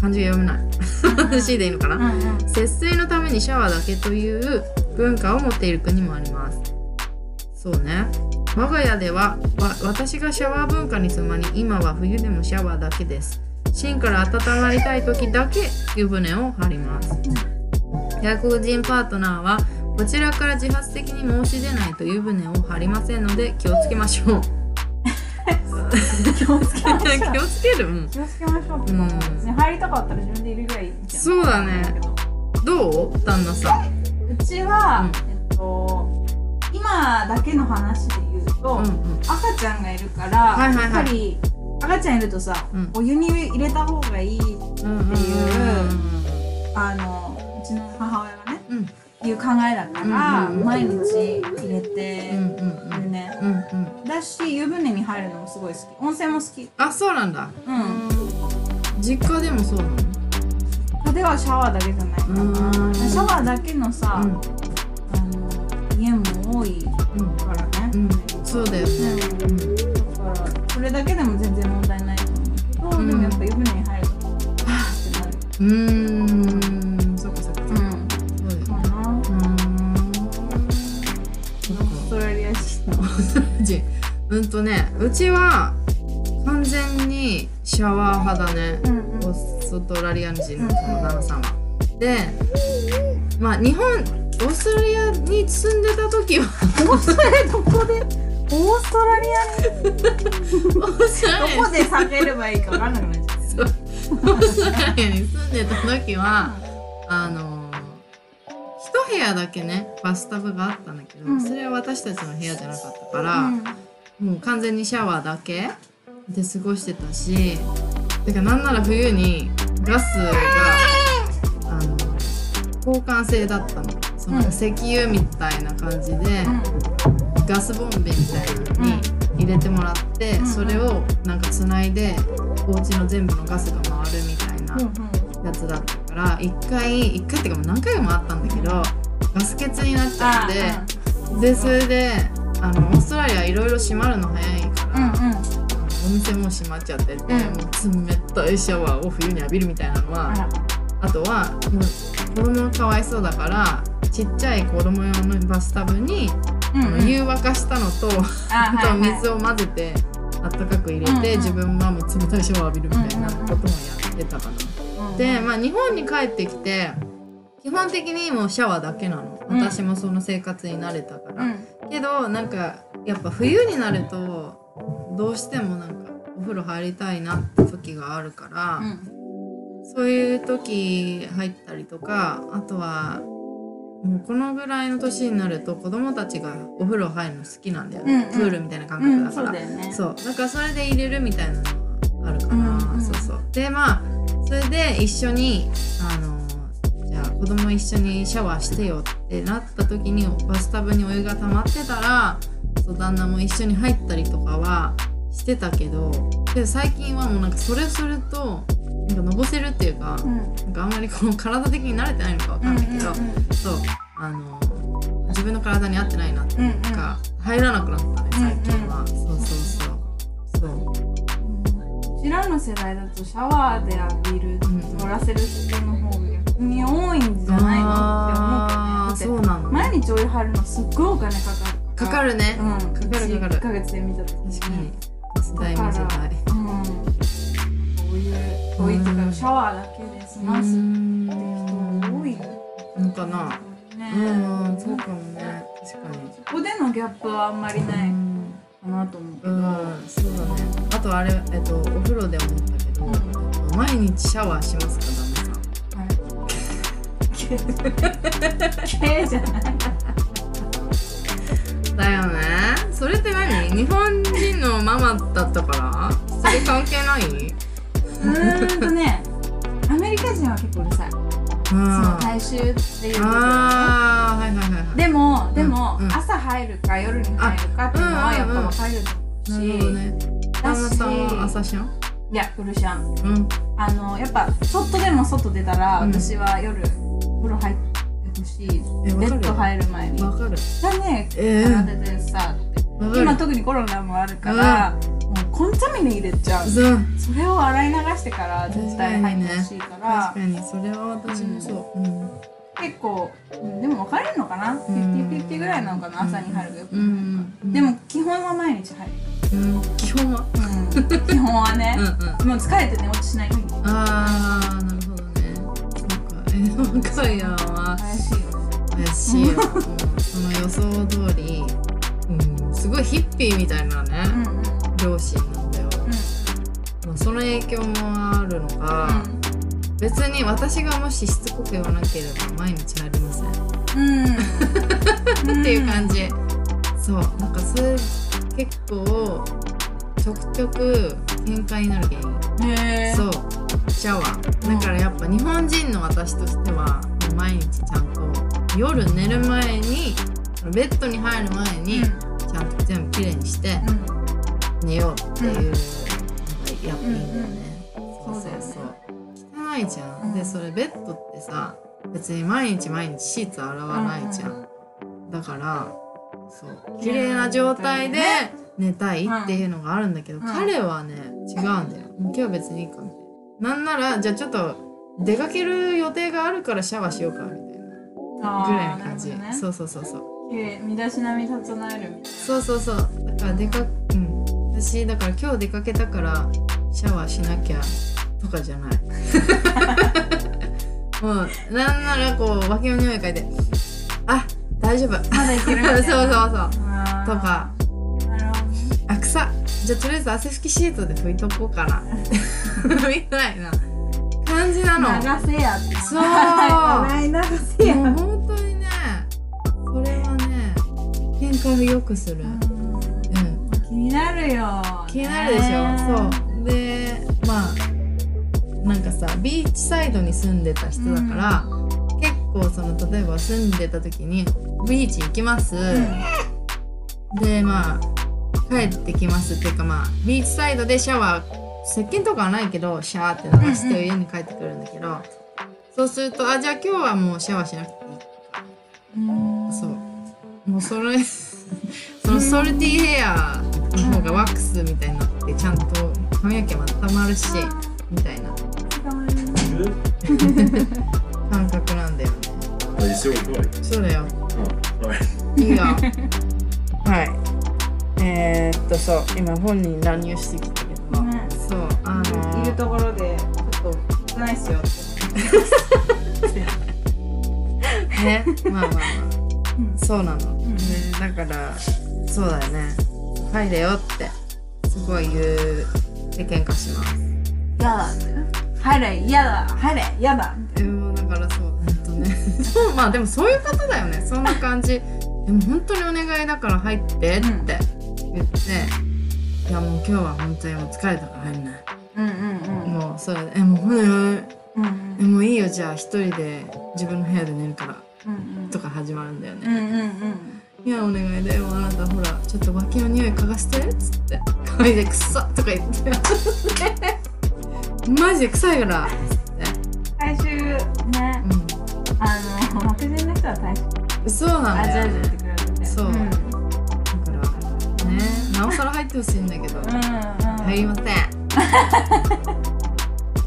漢字が読めない。貧しいでいいのかな、うんうん。節水のためにシャワーだけという文化を持っている国もあります。そうね。我が家ではわ私がシャワー文化に染まり今は冬でもシャワーだけです。芯から温まりたい時だけ湯船を張ります。外国人パートナーはこちらから自発的に申し出ないと湯船を張りませんので気をつけましょう気をつけ気をつける。うん。気をつけましょう。ってう。ん。別に入りたかったら自分で入れりゃいいじゃん。そうだね。どう？旦那さん。うちは、うん。えっと今だけの話で言うと、うんうん。赤ちゃんがいるから、はいはいはい。やっぱり赤ちゃんいるとさ、うん。お湯に入れた方がいいうんうんっていうあのうちの母親がねうんいう考えだから、毎日入れてるね、だし湯船に入るのもすごい好き。温泉も好き。あそうなんだ。うん。実家でもそうなの？ここではシャワーだけじゃないかうん。なシャワーだけのさ、うん。あの家も多いうんからね、うん。そうだよね。うん。だからそれだけでも全然問題ないと思う。けど、うん。でもやっぱ湯船に入るとってなる。うーん人人うんとねうちは完全にシャワー派だね、うんうん。オーストラリア人のその旦那さんは。でまあ日本オーストラリアに住んでた時は。オーストラリアどこでオーストラリアに。どこで避ければいいか分かんなくなっちゃそう。オーストラリアに住んでた時はあの一部屋だけねバスタブがあったんだけど、うん。それは私たちの部屋じゃなかったかうら、ん。もう完全にシャワーだけで過ごしてたしてかなんなら冬にガスがあの交換性だったの。そのうん。石油みたいな感じで、ガスボンベみたいなのに入れてもらって、うんそれをなんかつないでお家の全部のガスが回るみたいなうんうん。やつだったから一回一回っていうかもう何回もあったんだけどガス欠になっちゃって。でそれであのオーストラリアいろいろ閉まるの早いから、うんうん。お店も閉まっちゃってて、ん。もう冷たいシャワーを冬に浴びるみたいなのはあとはもう子供かわいそうだからちっちゃい子供用のバスタブに、うんあの湯沸かしたのと、ああと水を混ぜてあったかく入れて、うんうん。自分はもう冷たいシャワー浴びるみたいなこともやってたかな。うんで、まあ、日本に帰ってきて基本的にもうシャワーだけなの。うん。私もその生活に慣れたから、うん。けどなんかやっぱ冬になるとどうしてもなんかお風呂入りたいなって時があるから、うん。そういう時入ったりとかあとはもうこのぐらいの年になると子供たちがお風呂入るの好きなんだよね、うんうん。プールみたいな感うん覚だから、そうだよね。そう。だからそれで入れるみたいなのはあるかな、うんうん。そうそう。でまあそれで一緒にあのじゃあ子供一緒にシャワーしてよってなった時にバスタブにお湯が溜まってたらそう旦那も一緒に入ったりとかはしてたけどけど最近はもうなんかそれをするとなんかのぼせるっていうか、うん。なんかあんまりこう体的に慣れてないのかわかんないけど、うんそうあの自分の体に合ってないなってうんうん。いうか、入らなくなったね最近は、そうそうそうそう。うちらの世代だとシャワーで浴びる、ん取らせる人の方が逆に多いんじゃないの？って思うけどねそうなの？毎日お湯張るのすっごいお金かかるかかるね、うん。かかるかかる。1ヶ月で見た時に。確かに。ガス代も時代うん。お湯お湯っていうかシャワーだけで済ますって人多い。よのかな。ね。うんそうかもね。確かに。ここでのギャップはあんまりない。うんかなと思うけど、うんそうだね。あとあれえっとお風呂で思ったけど、うんえっと毎日シャワーしますか旦那さん。系じゃない。だよね。それって何？日本人のマママだったから？それ関係ない？うーんとねアメリカ人は結構うるさいその大衆っていうことでもでも、朝入るか夜に入るかっていうのはやっぱ分かれるし、なるほどね旦那さんは朝シャンいやフルシャンうん。あのやっぱちょっとでも外出たら、うん。私は夜風呂入ってほしい。ベッド入る前に。わかる。だね。え体でさってわかる。今特にコロナもあるから、コンタミネ入れちゃう。そう。それを洗い流してから絶対入ってほしいから、確かにそれは私もそう、うん。結構うんでも分かれるのかな、ん50-50ぐらいなのかな？朝に入るがよくうないん。うん。でも基本は毎日入る、うん。基本は。うん、基本はね。うんうん。もう疲れて寝落ちしない。ようにあーなるほどね。そうか。え若いやんは。怪しいよ。怪しいよ。その予想通り、うん、すごいヒッピーみたいなね、うんうん両親なんだよ、まあ、その影響もあるのか、別に私がもししつこく言わなければ毎日入りません、うん、うん、っていう感じ。そう。なんかそれ結構ちょくちょく喧嘩になる原因。そう。シャワーだからやっぱ日本人の私としては毎日ちゃんと夜寝る前にベッドに入る前にちゃんと全部きれいにして寝ようっていうのがやっていいんだよね、そうそうそう。汚いじゃん、うん。でそれベッドってさ別に毎日毎日シーツ洗わないじゃん、だからそう綺麗な状態で寝たいっていうのがあるんだけど、うん。彼はね違うんだよ。今日は別にいいかみたいななんならじゃあちょっと出かける予定があるからシャワーしようかみたいな。ぐらいの感じ、ね。そうそうそうそう。身だしなみ整えるそうそうそう。だから出かうん私だから今日出かけたからシャワーしなきゃとかじゃない。もうなんならこう脇の匂い嗅いであ大丈夫。まだいける そうそうそう。とか。あ臭っ。じゃあとりあえず汗拭きシートで拭いとこうかな。みたいな。感じなの。流せやって。そう。流せや。もう本当にねそれはね喧嘩を良くする、うん、気になるよ。気になるでしょ、そう。でまあなんかさビーチサイドに住んでた人だから、結構その例えば住んでた時にビーチ行きます、でまあ帰ってきますっていうかまあビーチサイドでシャワー石鹸とかはないけどシャーって流して家に帰ってくるんだけど、そうするとあじゃあ今日はもうシャワーしなくていい。うん。そう。もうそれ そのソルティーヘアの方がワックスみたいになってちゃん。と髪の毛もたまるしみたいな?感覚なん。だよね?そうだよ Oh. いいよはいえー、っとそう今本人乱入してきたけど、ねそうあのいるところでちょっとないっすよってねまあまあまうん。あそうなの、ん。ねだからそうだよね入れよってすごい言うで喧嘩します。やだ入れ嫌だ。入れ嫌だ。でもだからそう本当ね。そうまあでもそういうことだよね。そんな感じ。でも本当にお願いだから入ってって言って、いやもう今日は本当にもう疲れたから入んない、うんうんうん。もうそれでえもうほんうんえもういいよ。じゃあ一人で自分の部屋で寝るから。うん。とか始まるんだよね、うんうんうんいやお願いだよ。あなたほらちょっと脇の匂い嗅がして。っつって。嗅いでくっさとか言って。マジで臭いから。っつって。最終ねあの白人の人は大好うんそうなんだよ。ねそううんう。ん。だからね。なおさら入ってほしいんだけど。うん。入りません。だ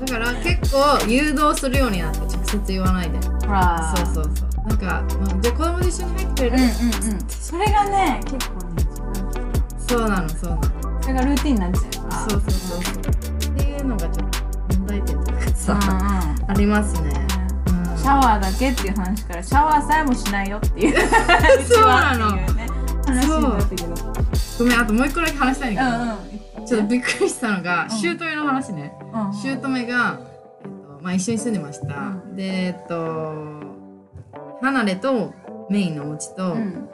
から結構誘導するようになって直接言わないで。ほら。そうそうそうなんか、まあじゃあ子供と一緒に入ってくれる、うんうんうん。それがね結構ねそうなのそうなの。それがルーティンになっちゃうから。そうそうそうそう。っていうのがちょっと問題点とか。さ、う。んありますね、うん、シャワーだけっていう話からシャワーさえもしないよっていう。そうなの。う話になったけど。ごめんあともう一個だけ話したいんだけど、うんうん。ちょっとびっくりしたのが、ん。姑の話ね。うん。姑が、えっとまあ、一緒に住んでました、うん。でえっと離れとメインのお家と、うん。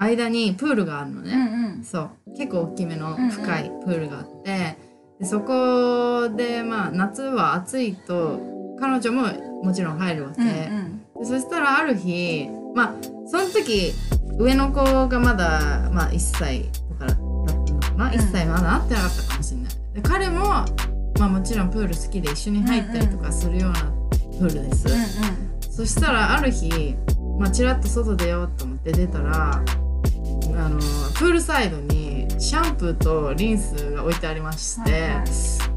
間にプールがあるのうね、んうん。そう。結構大きめの深いプールがあって、でそこでまあ夏は暑いと彼女ももちろん入るわけ、うんうん。でそしたらある日まあその時上の子がまだ、まあ、1歳とかだったのかな、うん。1歳まだなってなかったかもしれない。で彼も、まあ、もちろんプール好きで一緒に入ったりとかするようなプールです、うんそしたらある日、まあ、ちらっと外出ようと思って出たらあのプールサイドにシャンプーとリンスが置いてありまして、はいはい。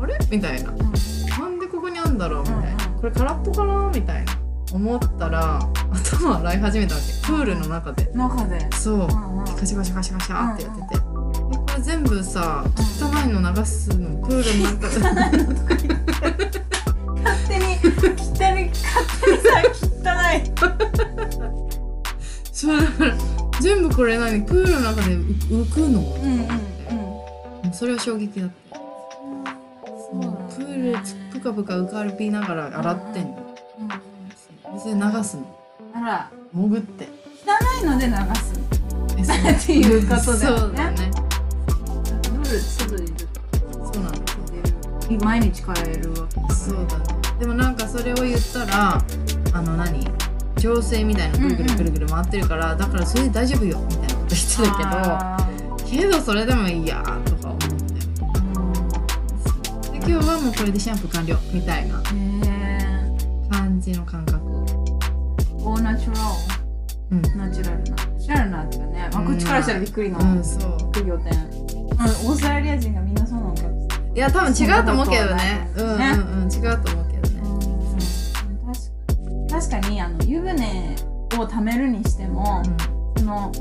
あれ？みたいな。うん。なんでここにあんだろう？みたいな、うんうん。これ空っぽかな？みたいな思ったら頭洗い始めたわけ。プールの中で。中で。そう。うんうん。カシャカシャカシャカシャってやってて、でこれ全部さ汚いの流すの？プールの中で。勝手に勝手に勝手にさ汚い。そうだから全部これ何プールの中で浮浮くの？うんうんうん。それは衝撃だった。そうね。プールぷかぷか浮かびながら洗ってんの。うんそれで流すの。あら。潜って。汚いので流す。え そうっていうことだよね。ねプール外にいる。そうなんだ。と毎日変えるわけそうだね。でもなんかそれを言ったらあの何？調整みたいなぐるぐるぐるぐる回ってるから、だからそれで大丈夫よみたいなこと言ってたあけどけどそれでもいいやとか思って。で今日はもうこれでシャンプー完了みたいな感じの感覚。ーオーナチュラうん。ルナチュラルな。ナチュラルなってね、まあ、こっちからしたらびっくりのうんそう。副業店、うん、オーストラリア人がみんなそうなのか。いいや多分違うと思うけどね。うんうんうん違うと思うけどね。確か確かにあの湯船を貯めるにしても、その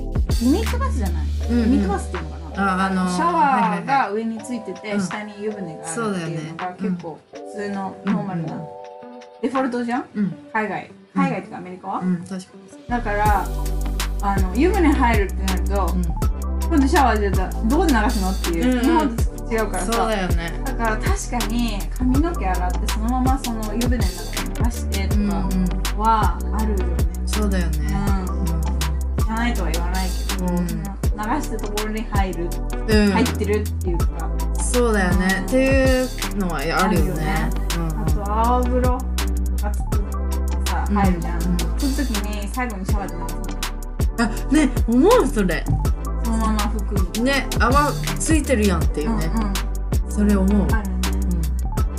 リミットバスじゃない、うんリミットバスっていうのかな、ああのシャワーが上についてて、うん。下に湯船があそうだよねるっていうのがうん結構普通のノーマルな、うん。デフォルトじゃん？うん。海外。海外っていうかアメリカは、うん確かに。だからあの湯船入るってなると、うん。今度シャワーでどこで流すのっていう、日本と違うからそうさだよね。だから確かに髪の毛洗ってそのままその湯船の中に流してとかはあるよね、そうだよね。うん、汚いとは言わないけど、うん。流したところに入る、うん。うん入ってるっていうか。そうだよね。っていうのはあるよね。ね。あと泡風呂がつくってさうん。入るじゃん、うん。その時に最後にシャワーで流すの。あね思うそれ。そのまま服にね泡ついてるやんっていうね。うんうん。それ思う。あるね。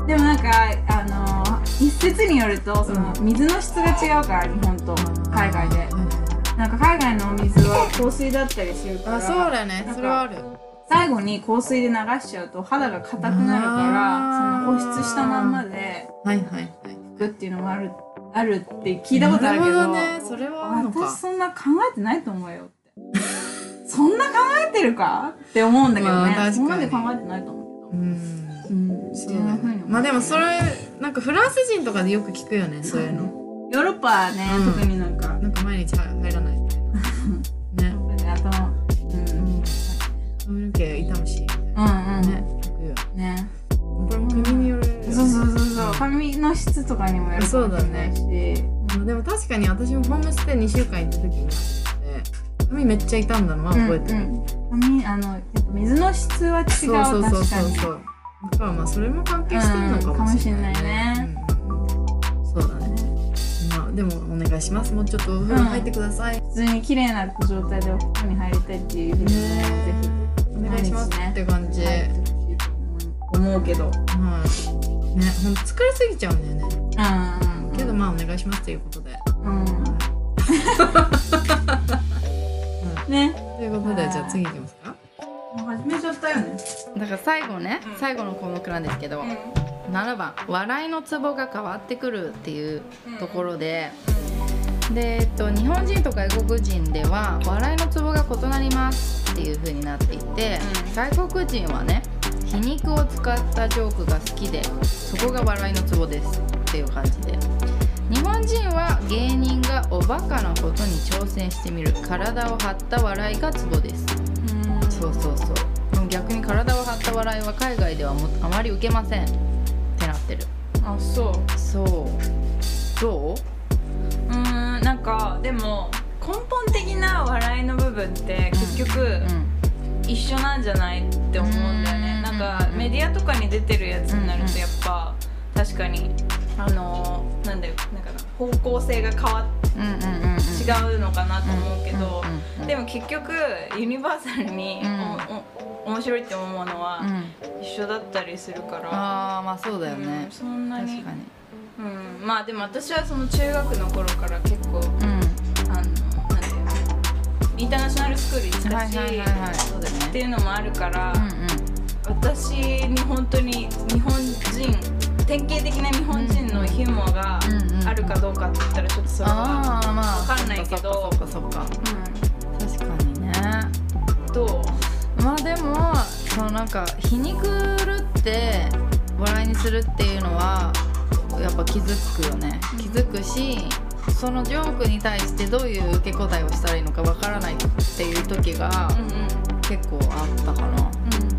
でもなんかあのー一説によるとその水の質が違うから日本と海外で。なんか海外のお水は香水だったりするからあそうだね。それはある。最後に香水で流しちゃうと肌が硬くなるからその保湿したまんまではいはいはい。拭くっていうのもあるあるって聞いたことあるけどね。それは私そんな考えてないと思うよって。そんな考えてるか？って思うんだけどね、まあそこまで考えてないと思ううんけど。うんそうだまあでもそれなんかフランス人とかでよく聞くよねそういうの。ヨーロッパはね、うん。特になんか。なんか毎日入らないみたいな。ね。あとうん。髪の毛傷むしみたいうんなうん。ね。聞くよね。これも国によるよね。そうそうそうそう。髪の質とかにもよるかもしれないし。まあでも確かに私もホームステイ2週間行った時に髪めっちゃ傷んだのは覚えてる、うんうん。髪あのやっぱ水の質は違う。そうそうそう確かに。そうそうだからまあそれも関係してるのかもしれないね,、そうだね。まあでもお願いします。もうちょっとお風呂入ってください、普通に綺麗な状態でお風呂に入りたいっていうふうにぜひ。お願いしますって感じ、思うけど。はい。ねほんと疲れすぎちゃうんだよね。うん。けどまあお願いしますということで、うん。ね。ということでじゃあ次いきます。かもう始めちゃったよね。だから最後ね、うん。最後の項目なんですけど、7番「笑いのツボが変わってくる」っていうところで、で、えっと、日本人と外国人では笑いのツボが異なりますっていう風になっていて、うん。外国人はね皮肉を使ったジョークが好きでそこが笑いのツボですっていう感じで。日本人は芸人がおバカなことに挑戦してみる体を張った笑いがツボですそうそうそう。でも逆に体を張った笑いは海外ではもあまり受けませんってなってる。あそう。そう。どう？うーんなんかでも根本的な笑いの部分って結局、うん。一緒なんじゃないって思うんだよね。うん。なんかメディアとかに出てるやつになるとやっぱ確かにあのなんだよなんかな方向性が変わっうんうんうんうん。違うのかなと思うけどでも結局ユニバーサルに面白いって思うものはうん。一緒だったりするから。ああまあそうだようねんそんなに。まあでも私はその中学の頃から結構うん。あのなんていうのインターナショナルスクール行ってたし、はいはいはいはい。そうだよってねいうのもあるから、うんうん。私に本当に日本人典型的な日本人のヒューモアがうんうん。あるかどうかって言ったらちょっとそれは、ああまあ。わかんないけど。そっかそっか確かにねうん、どう？まあでもそのなんか皮肉るって笑いにするっていうのはやっぱ気づくよね。気づくしそのジョークに対してどういう受け答えをしたらいいのかわからないっていう時がうんうん。結構あったかな。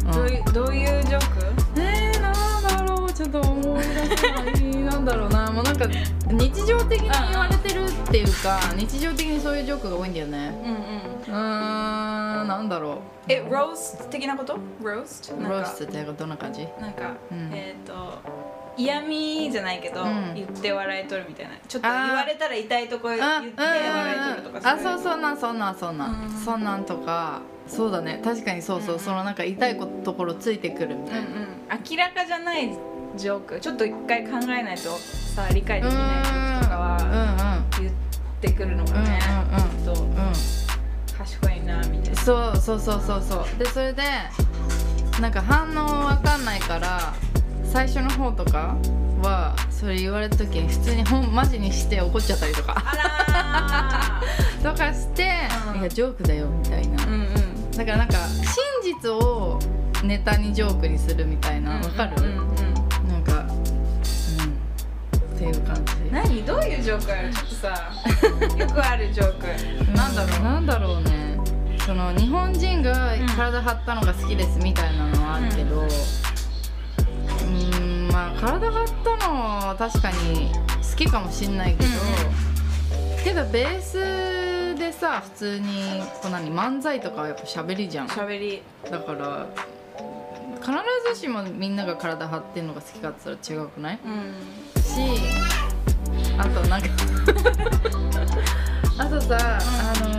うん。どういうどういうジョーク？か日常的に言われてるっていうか日常的にそういうジョークが多いんだよね。うんうん。うーんなんだろえロースト的なこと？ロースロースってどんな感じ？なんか、うん。えっ、と嫌味じゃないけど、うん。言って笑い取るみたいな。ちょっと言われたら痛いとこ言あって笑い取るとかあそうそんなんそんなんそんなん。うん。そんなんとか。そうだね。確かにそうそう、うんそのなんか痛いこところついてくるみたいな、うんうん。明らかじゃないジョーク。ちょっと一回考えないとさ理解できない時とかは言ってくるのがね、うんうんうん。きっと賢いなみたいな。そうそうそうそうそうでそれでなんか反応わかんないから最初の方とかはそれ言われた時に普通にほんマジにして怒っちゃったりとか。とかして、うん。いやジョークだよみたいな。ーうんうん。だからなんか真実をネタにジョークにするみたいなわかる、うんうんうんっていう感じ。何？どういうジョークあるちょっとさ。よくあるジョーク。なんだろう？なんだろうね。その日本人が体張ったのが好きですみたいなのはあるけどうーんまあ体張ったのは確かに好きかもしんないけど、けどベースでさ普通にこう何漫才とかはやっぱ喋りじゃん。だ喋り。から必ずしもみんなが体張ってんのが好きかって言ったら違うくない？うんしあとなんか あとさ、あの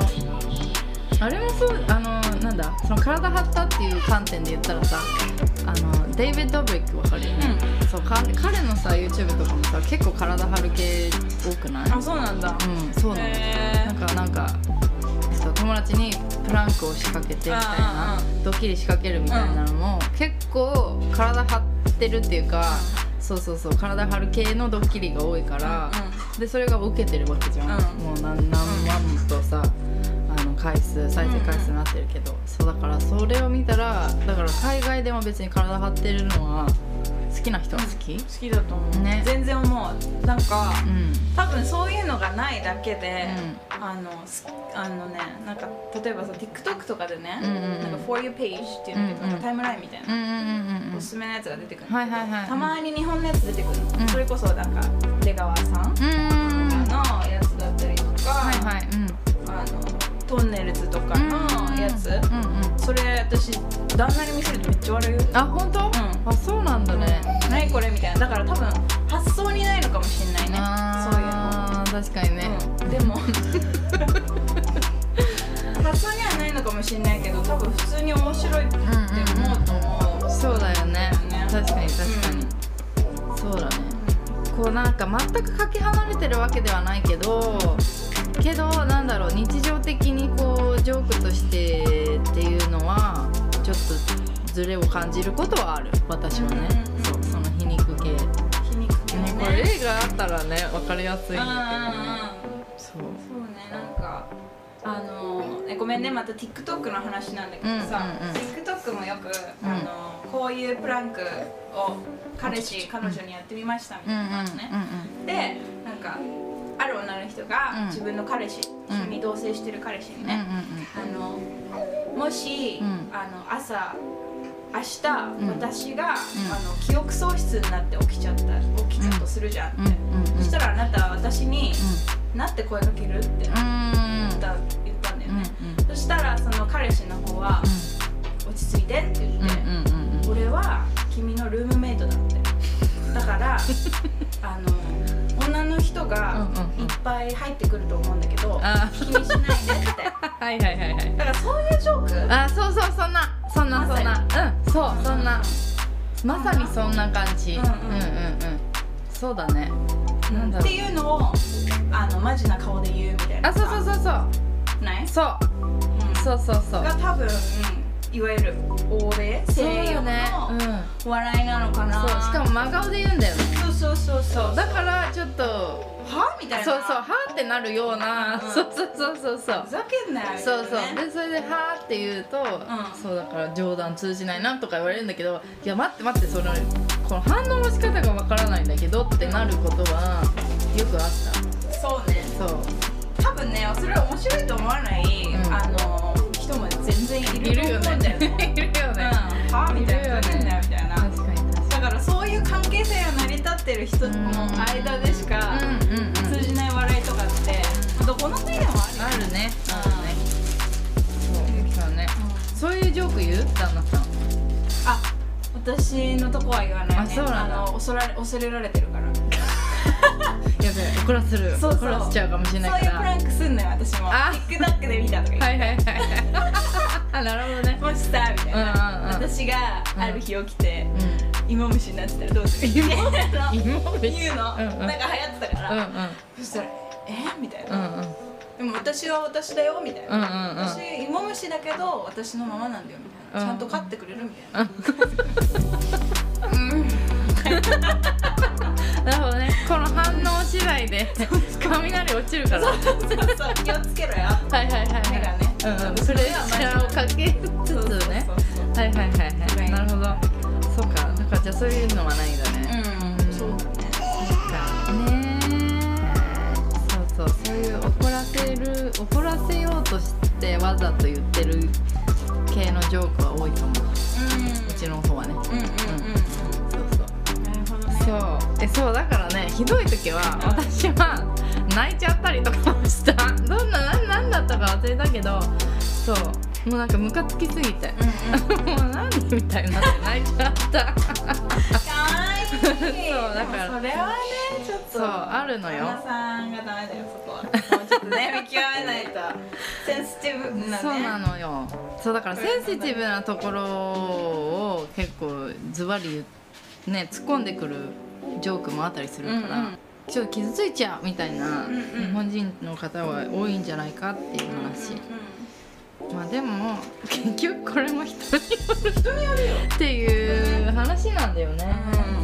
ーあれもそうあのーなんだその体張ったっていう観点で言ったらさあのデイビッド・ドブリックわかるよね、そうか彼のさ YouTube とかもさ結構体張る系多くない？あそうなんだ。うんそうなの、へなんかなんか友達にプランクを仕掛けてみたいなドッキリ仕掛けるみたいなのも、結構体張ってるっていうか、そうそうそう体張る系のドッキリが多いから、でそれが受けてるわけじゃん、うん。もう何何万とさあの回数再生回数になってるけど、そうだからそれを見たらだから海外でも別に体張ってるのは好きな人は好き、好きだと思う、ね。全然思う。なんかうん。多分そういうのがないだけで、うあのすあのねなんか例えばさ TikTok とかでね、うんうんうん。なんか For You page っていうのけど、うんタイムラインみたいな、うんうんうんうん。おすすめのやつが出てくるはいはいはい。たまに日本のやつ出てくるの、うん。それこそなんか出川さんとかうんうんうん。のやつだったりとか、はいはい。うん。あのトンネルズとかのやつ、うんうん。それ私旦那に見せるとめっちゃ笑うよ。あ本当、ん。あそうなんだね。何これみたいな。だから多分発想にないのかもしれないね。そういうの。確かにね、うん、でも。発想にはないのかもしれないけど多分普通に面白いって思うと思う、そうだよね。ね。確かに確かに、そうだね。こうなんか全くかけ離れてるわけではないけどけどなんだろう日常的にこうジョークとしてっていうのはちょっとズレを感じることはある。私はね、うんそうその皮肉系、ね、皮肉系ね。これ例があったらね分かりやすいんだけどねそう。そうねなんかあのえごめんねまた TikTok の話なんだけどさ、うんうんうん。TikTok もよく、うん。あのこういうプランクを彼氏彼女にやってみましたみうんたいなのね、うん。でなんかある女の人がうん。自分の彼氏、一緒に同棲してる彼氏にうんうんね、あのもし、うん。あの朝明日、ん。私が、あの記憶喪失になって起きちゃった起きたとするじゃんって、うんうんうんそしたらあなたは私に、なって声かけるって言った,、うんうん言ったんだよね、うんそしたらその彼氏の方は、ついてって言って、うんうんうんうん。俺は君のルームメイトだって。だから あの女の人がうんうんうん。いっぱい入ってくると思うんだけど、あ気にしないでって。はいはいはいはい。だからそういうジョーク。あそうそうそんな。そんなそんな。うんそうそんな。まさにそんな感じ。ううんん。うんうんうん。そうだね。なんっていうのをあのマジな顔で言うみたいなあそうそうそうそう。ない？そう。うん。そうそうそう。が多分、いわゆる欧米そう西洋よね。うん。の笑いなのかな、そうしかも真顔で言うんだよね。そうそうそうそうだからちょっとはみたいな。そうそうはーってなるようなうん。そうそうそうそうそう。ふざけんなよみたそいうそうでそれで「はーって言うと、ん。そうだから冗談通じないなとか言われるんだけどいや待って待ってそのこの反応の仕方がわからないんだけどってなることはよくあっそうね。たそう。多分ねそれ面白いと思わない、ん。あの人も全然いいる。よると思うんだよね。ねいるようん、ね、はみたいな。ふざけんなよみたいな確かに。だからそういう関係性が成り立ってる人の間でしか通じない笑いとかって、どこの国でもあるよね。あるね。そうね。そういうジョーク言う旦那さんあ私のとこは言わないね。あそうなんだ。の恐られ恐れられてるから怒らせるそうそう。怒らせちゃうかもしれそうないから。いうプランクすんのよ私も。あ。TikTok で見たとか言って、はいはいはい。あなるほどね。もしさみたいな、うんうんうん。私がある日起きて、う芋虫になってたらどうする？って言うのん芋虫？言うの、うんうん。なんか流行ってたから、うんうん。そしたら「えみたいな、うんうん。でも私は私だよみたいな、うんうんうん。私芋虫だけど私のままなんだよみたいな、うん。ちゃんと飼ってくれるみたいな、うん。なるほどねこの反応次第で雷落ちるから。そうそうそう。気をつけろよ。はいはいはいはい。目がね。うんうん、プレッシャーをかけつつ。ねはいはいはいははいいなるほど。そうか。だからじゃあそういうのはないんだね。うんそう。かねそうそう。そういう怒らせる怒らせようとしてわざと言ってる系のジョークは多いと思う。うん。うちの方はね。うんうん。うんそう。えそうだからねひどい時は私は泣いちゃったりとかもした。どんななんなんだったか忘れたけどそう。もうなんかムカつきすぎて。うんうん。もう何みたいになって泣いちゃった。かわいい。そうだから。それはねちょっとそうあるのよ。旦那さんがダメだよそこはもうちょっとね見極めないと。センシティブなね。そうなのよ。そうだからセンシティブなところを結構ズバリね突っ込んでくるジョークもあったりするから、うんうん。ちょっと傷ついちゃうみたいなうんうん。日本人の方は多いんじゃないかっていう話、まあでも 結局これも人による人によ。るよっていう話なんだよね、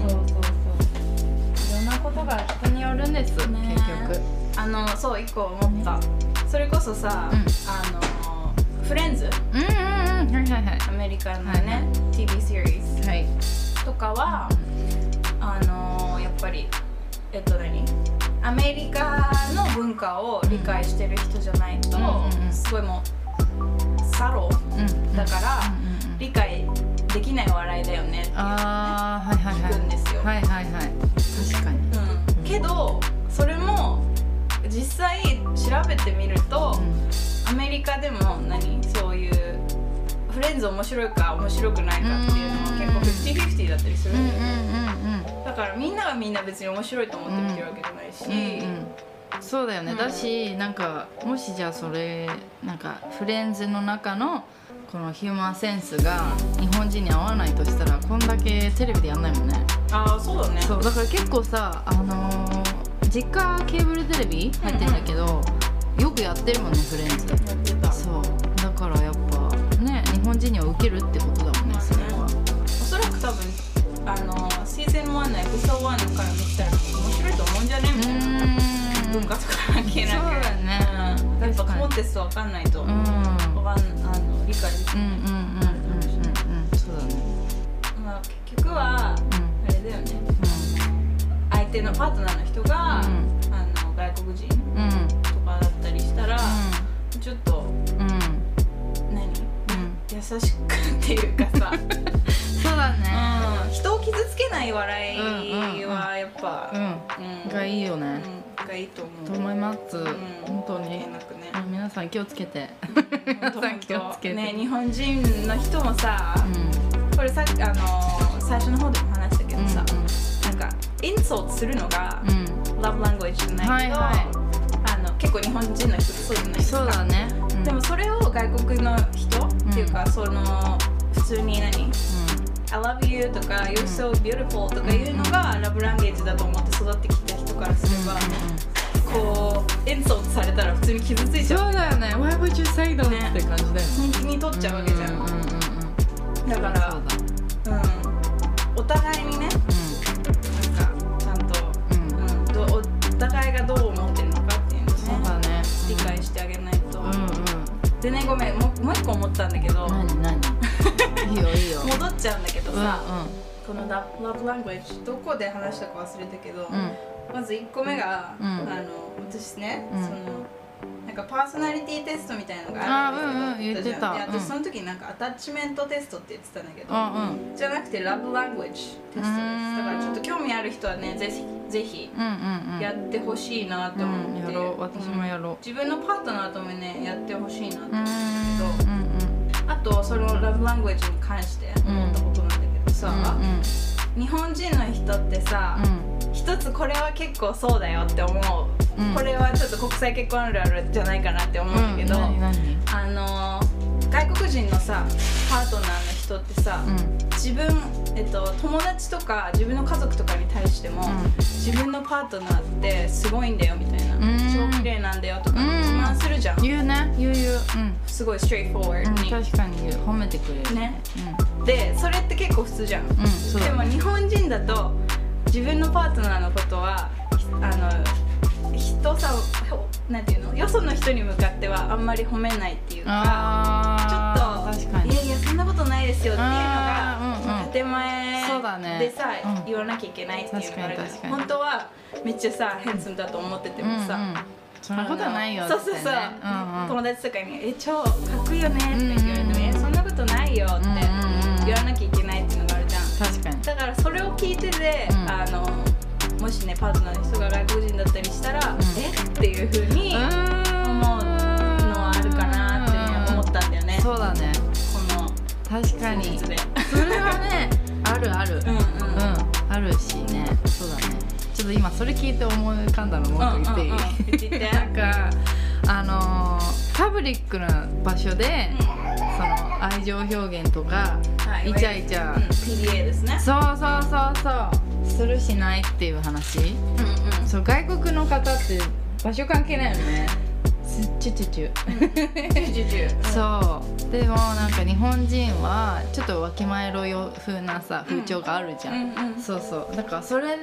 うん。そうそうそう。いろんなことが人によるんです、ね。結局。あのそう一個思った。それこそさ、うん。あのフレンズうんうんうん。はいはいはい。アメリカのはいね、TV シリーズはいとかはあのやっぱりえっと何アメリカの文化を理解してる人じゃないと、すごいもうサロうんだから、理解できない笑いだよねってい聞くんですよ、はいはいはい。確かに。うん、けどそれも実際調べてみると、アメリカでも何フレンズ面白いか面白くないかっていうのは結構50-50だったりするうんうんんだよね、うん。だからみんながみんな別に面白いと思って見てるわけじゃないし、うんうんそうだよね、うんだしなんかもしじゃあそれなんかフレンズの中のこのヒューマンセンスが日本人に合わないとしたらこんだけテレビでやんないもんね。ああそうだね。そうだから結構さあのー実家ケーブルテレビ入ってんだけど、よくやってるもんねフレンズ。やってた。そう。だからやっぱね日本人には受けるってことだもんねそれはおそらく多分あのシーズン1のエピソード1から見てたら面白いと思うんじゃねみたいな文化とか関係なくそうだよねうん、やっぱコンテストわかんないと、うん。わかんあの理解できない、うん。うんうんうんそうだねまあ、結局はあれだよね相手のパートナーの人が、あの外国人とかだったりしたら、ちょっと優しくっていうかさ、そうだね。うん、人を傷つけない笑いはやっぱ、うん。うん。がいいよね。うん。がいいと思う。と思います、うん。本当に。ね。皆さん気をつけて。本当。さん気をつけて。ね日本人の人もさ、うん。これさあの最初の方でも話したけどさ、うなんかインソートするのが、んうん、ラブラングエッジじゃないけど、はいはい結構日本人の人そうじゃないですか。そうだね、うん、でもそれを外国の人、っていうかその普通に何 I love you とか You're so beautiful とかいうのがラブランゲージだと思って育ってきた人からすれば、こうインソートされたら普通に傷ついちゃう。そうだよね。Why would you say that? ね。って感じだよね。本気に取っちゃうわけじゃん、うんうんうんうん。だからそうん、お互いにねなんかちゃんと、うん。うん、どお互いがどう思って理解してあげないと、うんうん。でねごめん。もうもう一個思ったんだけど。何何？いいよいいよ。戻っちゃうんだけどうんさ、このララブラングエッジどこで話したか忘れたけど、うん。うんまず1個目が、うん。あの私ね、うん。そのなんかパーソナリティテストみたいなのがあるんだけどあうんうん私その時になん。かアタッチメントテストって言ってたんだけど、うんうん。じゃなくてラブラングエッジテストです。だからちょっと興味ある人はねぜひぜひうんうんうん。やってほしいなって思って、うんやろう。私もやろう。自分のパートナーともねやってほしいなってうん思うんだけど、うんうん。あとそのラブラングエッジに関して思ったことなんだけどさ、日本人の人ってさ、一つこれは結構そうだよって思う、うん。これはちょっと国際結婚あるあるじゃないかなって思うんだけど、うんあのー外国人のさパートナーの人ってさ、うん。自分、えっと、友達とか自分の家族とかに対しても、うん。自分のパートナーってすごいんだよみたいな、うん。超綺麗なんだよとかうん。自慢するじゃん、言うね。言う言う。うんすごいストレートフォワーうんドに、確かに言う褒めてくれる。ね。でそれって結構普通じゃん、でも日本人だと自分のパートナーのことはひあの人さほなんていうの？よその人に向かってはあんまり褒めないっていうかちょっと確かにいやいやそんなことないですよっていうのが建前そうだねでさ、うん。言わなきゃいけないっていうのがあるか本当はめっちゃさヘンスムだと思っててもさ、そんなことはないよそうそうそう、友達とかに「え超かっこいいよね」って言われてもえそんなことないよ」って言わなきゃいけない確かに。だからそれを聞いてて、うん。あのもしねパートナーの人が外国人だったりしたら、ん。え？っていうふうに思うのはあるかなってね思ったんだよね。そうだね。この確かに。それはね あるある。うんうん。うん。あるしね。そうだね。ちょっと今それ聞いて思い浮かんだのもっと言っていい、うんうんうん。なんかあのーパブリックな場所で、その愛情表現とか、はい。イチャイチャ、うん。PDA ですね。そうそうそうそう。するしないっていう話。うんうん。そう外国の方って場所関係ないよね。チュチュチュそう。でもなんか日本人はちょっとわきまえろよ風なさ風潮があるじゃん、うんうん。そうそう。だからそれで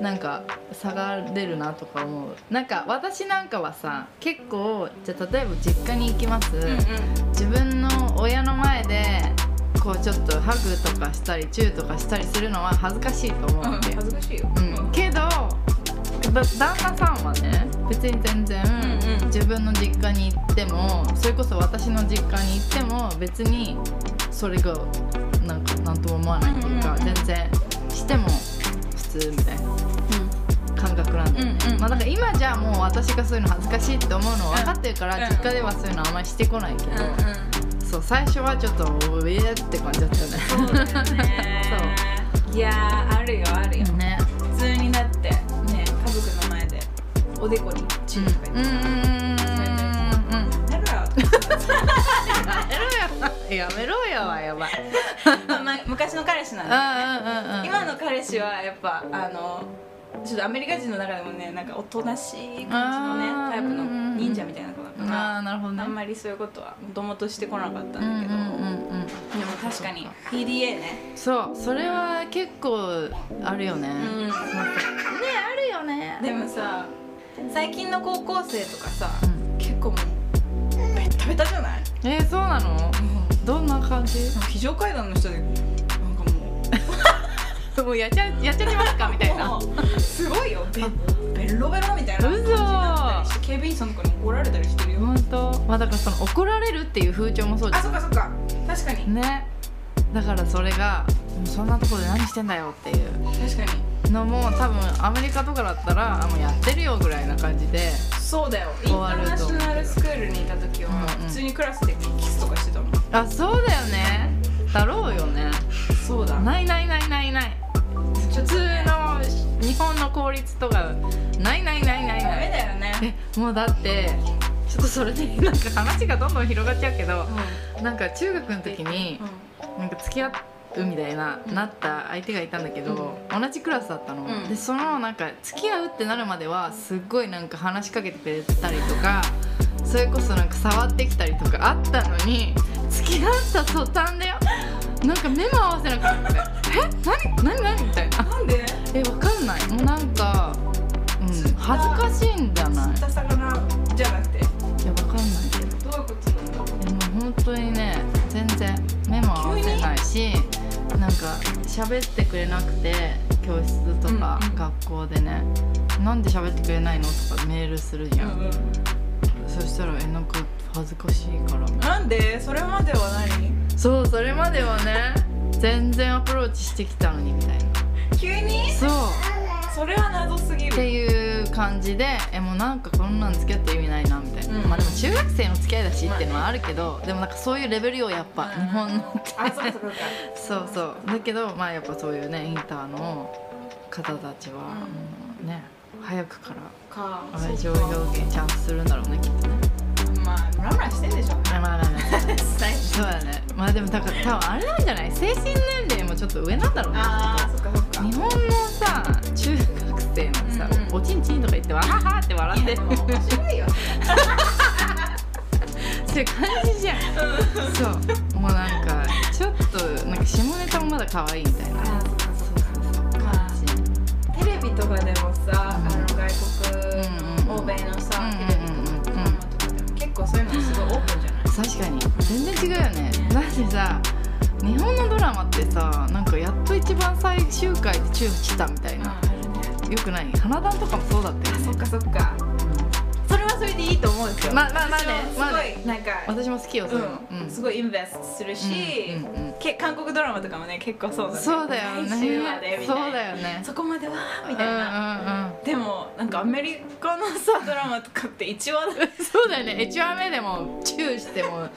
なんか差が出るなとか思う。なんか私なんかはさ結構じゃあ例えば実家に行きます、うんうん。自分の親の前でこうちょっとハグとかしたりチューとかしたりするのは恥ずかしいと思ううんわけ、恥ずかしいよ、うん、けどだ旦那さんはね別に全然、うんうん。自分の実家に行ってもそれこそ私の実家に行っても別にそれがなんか何とも思わないっていうか、うんうんうん。全然しても普通みたいな感覚なんだよね、うんうん。まあだから今じゃあもう私がそういうの恥ずかしいって思うの分かってるから、うん。実家ではそういうのあんまりしてこないけど、うんうん。そう最初はちょっとええって感じだったよね。そう。いやーあるよあるよ、ね。普通になってね家族の前でおでこにチューとか言ってうんうんやめろよ。はやばいまあ昔の彼氏なんうんだうんうんうん今の彼氏はやっぱあのちょっとアメリカ人の中でもねなんかおとなしい感じのねタイプの忍者みたいな子だから、あなるほどねあんまりそういうことはもともとしてこなかったんだけど、うんうんうんでも確かに PDA ねそうそれは結構あるよ。ね、うんねあるよ。ねでもさ最近の高校生とかさ、うんうベッタベタじゃない？えー、そうなの？どんな感じ？非常階段の人でなんかも もうやっちゃやっちゃってますか？みたい うなすごいよ。ベベロベロみたいな感じになったりして警備員さんとかに怒られたりしてるよ。本当？まあだからその怒られるっていう風潮もそうじゃあそっかそっか。確かに。んね。だからそれがもうそんなところで何してんだよっていう。確かにのも多分アメリカとかだったらあもうやってるよぐらいな感じでそうだよ。インターナショナルスクールにいた時はうんうん。普通にクラスでキスとかしてたもん。あそうだよね。だろうよね。そうだ。ないないないないない。普通の日本の公立とかないないないないダない。メだよね。えもうだってちょっとそれでなんか話がどんどん広がっちゃうけどなんか中学の時になんか付き合うみたいな、なった相手がいたんだけど、同じクラスだったの、うんでそのなんか付き合うってなるまではすっごいなんか話しかけてくれたりとかそれこそなんか触ってきたりとかあったのに付き合った途端だよなんか目も合わせなかったえ何何何みたいななんでえわかんないもうなんか、うん、恥ずかしいんじゃないじゃなくてやわかんないけどどういうことなんだでも本当にね全然目も合わせないしか喋ってくれなくて教室とかうんうん。学校でね、なんで喋ってくれないの？とかメールするじゃん、そしたらえなんか恥ずかしいから。なんで？それまでは何そうそれまではね全然アプローチしてきたのにみたいな。急に？そうそれは謎すぎってるいう感じでえもうなんかこんなん付き合って意味ないなみたいな、うん。まあでも中学生の付き合いだしっていうのはあるけど、でもなんかそういうレベルよやっぱ、日本のって。あそうかそうか。そうそう。だけどまあやっぱそういうねインターの方たちは、もうね早くからか。愛情表現ちゃんとするんだろうねきっとねまあムラムラしてんでしょまあまあまあ まあ。そうだね。まあでもだから多分あれなんじゃない？精神年齢もちょっと上なんだろうね。ああそっかそっか。日本のさ中学生のさ、うんうん。おちんちんとか言ってわははって笑って。る面白いよ。そういう感じじゃん。そう。もうなんかちょっとなんか下ネタもまだ可愛いみたいな。あーそっかそうそうそう感じテレビとかでもさ、うん。あの外国、うんうん。欧米のさ、うんうん構そういうのすごいオープンじゃない？確かに。全然違うよね。だってさ日本のドラマってさなんかやっと一番最終回でチューしたみたいな、あるねよくない？花壇とかもそうだったよね。そっかそっか。それはそれでいいと思うんですよ。まあまあまあね。まあすごいなんか、私も好きよそういうん。すごいインベストするし、韓国ドラマとかもね結構そうだね。そうだよね。来週までみたいな。そうだよね。そこまではみたいな、うんうんうんでもなんかアメリカのさドラマとかって1話だ。そうだよね。1話目でもチューしてももう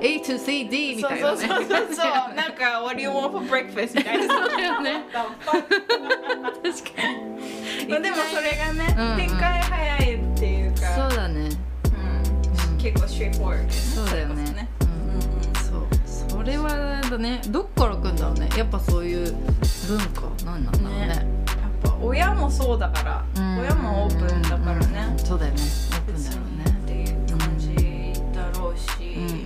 A to C D みたいなね。そうそうそうそう。なんか What do you want for breakfast みたいな。そうだよね。確かに。まあでもそれがね、うんうん。展開早いそうだね。うん。結構 straightforward そうだよね。それこそね。そう。それはね。どっから来るんだろうね。やっぱそういう文化。なんなんだろうね。ね。やっぱ親もそうだから、うん。親もオープンだからうん。ね、そうだよね。オープンだろうね。っていう感じだろうし、うん。うん。うん。うん。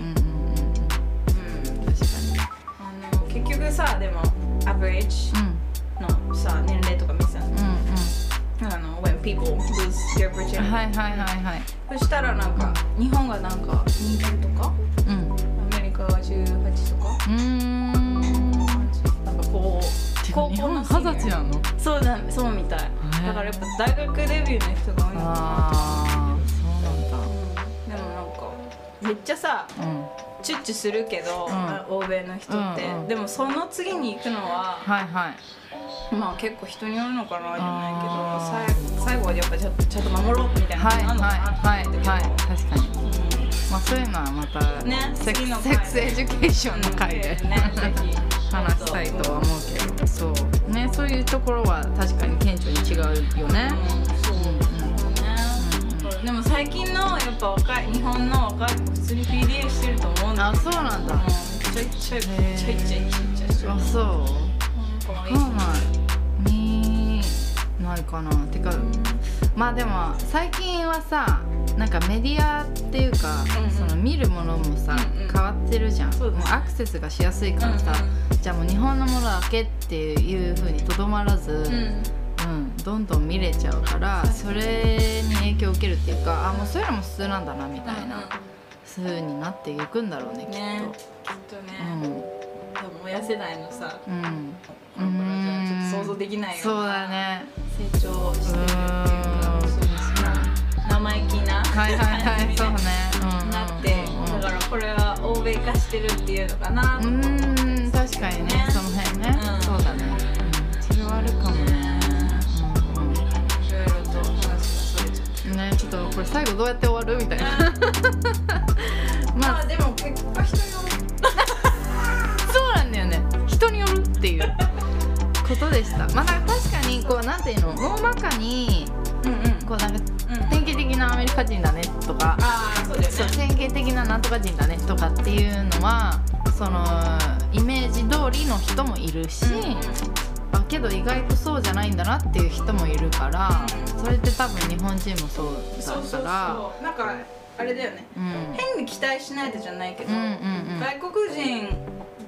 うん。確かあの結局さでも average のさ年齢とか見てたの。にうん。あの people lose their うん virginity、はいはいはいはい。そしたらなんか日本がなんか20とか？うん。うアメリカが18とか？ーん。なんかこう高校の二十歳なの？そうだそうみたい。だからやっぱ大学デビューの人が多いのかなああそうなんだ。うん。でもなんかめっちゃさうん。チュッチュするけど、ん。欧米の人って、うんうん。でもその次に行くのははいはいまあ結構人によるのかなじゃないけどあ最最後はやっぱちょちゃんと守ろうみたいなはいのはいはいはい。確かに。まあそういうのはまたねセックセックスエデュケーションの回で、ね話したいとは思うけど。そう。ねそういうところは確かに顕著に違うよね。でも最近のやっぱ若い日本の若い子普通に PDA してると思うんだあそうなんだ。うんちょいちょいちょいちょいちょいちょいちょい。あそう可愛いわかんないないかなてかまあでも最近はさなんかメディアっていうか、うんうんその見るものもさ、うんうん変わってるじゃんねもうアクセスがしや。すいからさ、じゃあもう日本のものだけっていうふうにとどまらず、うんうん、どんどん見れちゃうからそれに影響を受けるっていうかあもうそういうのも普通なんだなみたいなふうになっていくんだろうねきっと。ねきっとね、うん分燃やせないのさ、うん、この頃じゃちょっと想像できないよそうだね。成長してるっていうかそうですね。生意気な感じに、はいはいはい、そうね、なって、だからこれは欧米化してるっていうのかなと思って。うん確かにね。その辺ね、うん、そうだね、うん、それはあるかもね。いろいろと話がそれちゃって。ねちょっとこれ最後どうやって終わるみたいな。ことでした。まあなんか確かにこうなんていうの大まかにうんうん。こうなんかうん典型的なアメリカ人だねとかああそうだよね。そう典型的ななんとか人だねとかっていうのはそのイメージ通りの人もいるし、あけど意外とそうじゃないんだなっていう人もいるから、うんそれって多分日本人もそうそうそうだからそう。なんかあれだよね。うん。変に期待しないでじゃないけど、うんうんうん。外国人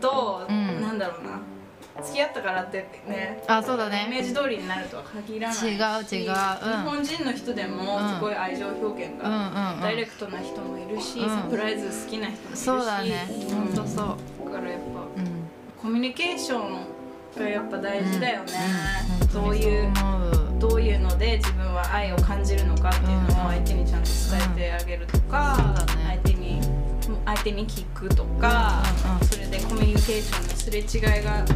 と、うん。なんだろうな付き合ったからってねあそうだイメーねジ通りになるとは限らないし違う違う。うん。日本人の人でもうんすごい愛情表現うんがうんうん。ダイレクトな人もいるし、うん。サプライズ好きな人もいるしそうだね。うんほんとそう。だからやっぱうん。コミュニケーションがやっぱ大事だよね、うんどういうどういうので自分は愛を感じるのかっていうのを相手にちゃんと伝えてあげるとか、相手に相手に聞くとか、うんうんそれでコミュニケーションのすれ違いがうん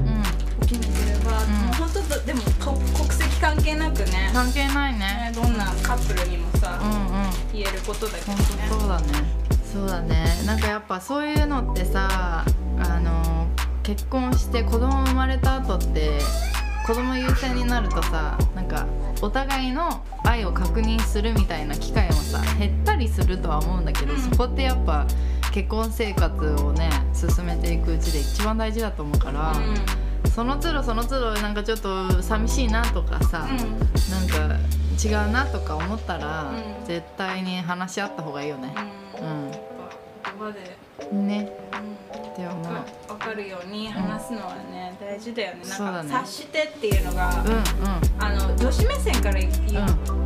起きなければ、ん。もう本当でもこ国籍関係なくね関係ないね。ねどんなカップルにもさ、うんうん。言えることだけど本ね当そうだね。そうだね。なんかやっぱそういうのってさあの結婚して子供生まれた後って子供優先になるとさなんかお互いの愛を確認するみたいな機会もさ減ったりするとは思うんだけど、うん。そこってやっぱ結婚生活をね進めていくうちで一番大事だと思うから、その都度その都度なんかちょっと寂しいなとかさ、うん。うんなんか違うなとか思ったら、うん。絶対に話し合った方がいいよね。うん。うん。ね。うん。って思う。わかるように話すのはね、大事だよね。なんかそうだね。察してっていうのが、うんうん。あの女子目線から言う,、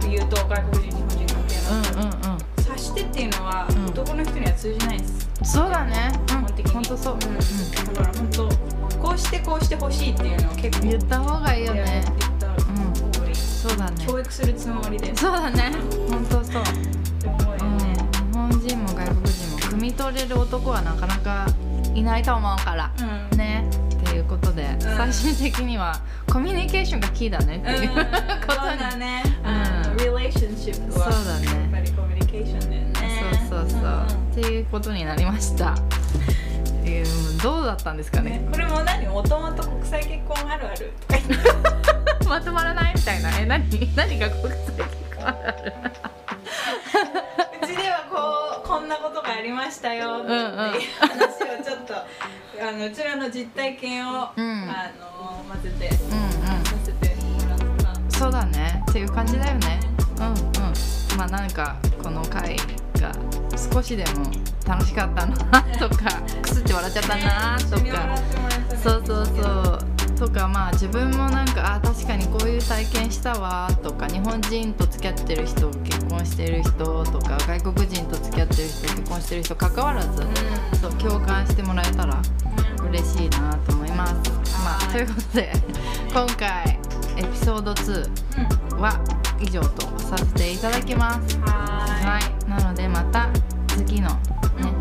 言うと外国人日本人うんうんうん。察してっていうのは、うん。男の人には通じないです。そうだね。基本的に、うん本当そう。ん。だから本当こうしてこうしてほしいっていうのを結構言った方がいいよね。言った方がい。い、そうだね。教育するつもりで。そうだね。本当そう。って思う日本人も外国人も汲み取れる男はなかなかいないと思うから。うん。ね。っていうことで、最終的にはコミュニケーションがキーだねっていう、うん、ことそうに。だね、うんあの relationship はそうだね。やっぱりコミュニケーションだよね。そうそうそう、んっていうことになりました。えーどうだったんですかね？ねこれも何？もともと国際結婚あるある？とか言ってまとまらない？みたいな。え何？何が国際結婚あるある？うちではこうこんなことがありましたよ。っていう話をちょっとあのうちらの実体験を、うん。あの混ぜて。うんそうだねっていう感じだよね。うんうん。まあなんかこの回が少しでも楽しかったなとか くすって笑っちゃったなとか。そうそうそう。とかまあ自分もなんかあ確かにこういう体験したわとか日本人と付き合ってる人結婚してる人とか外国人と付き合ってる人結婚してる人関わらず、そう共感してもらえたら嬉しいなと思います。まあ、はいということで今回エピソード2は以上とさせていただきます。はい。なのでまた次の、ね、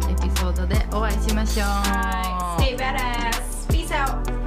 エピソードでお会いしましょう。Stay badass! Peace out!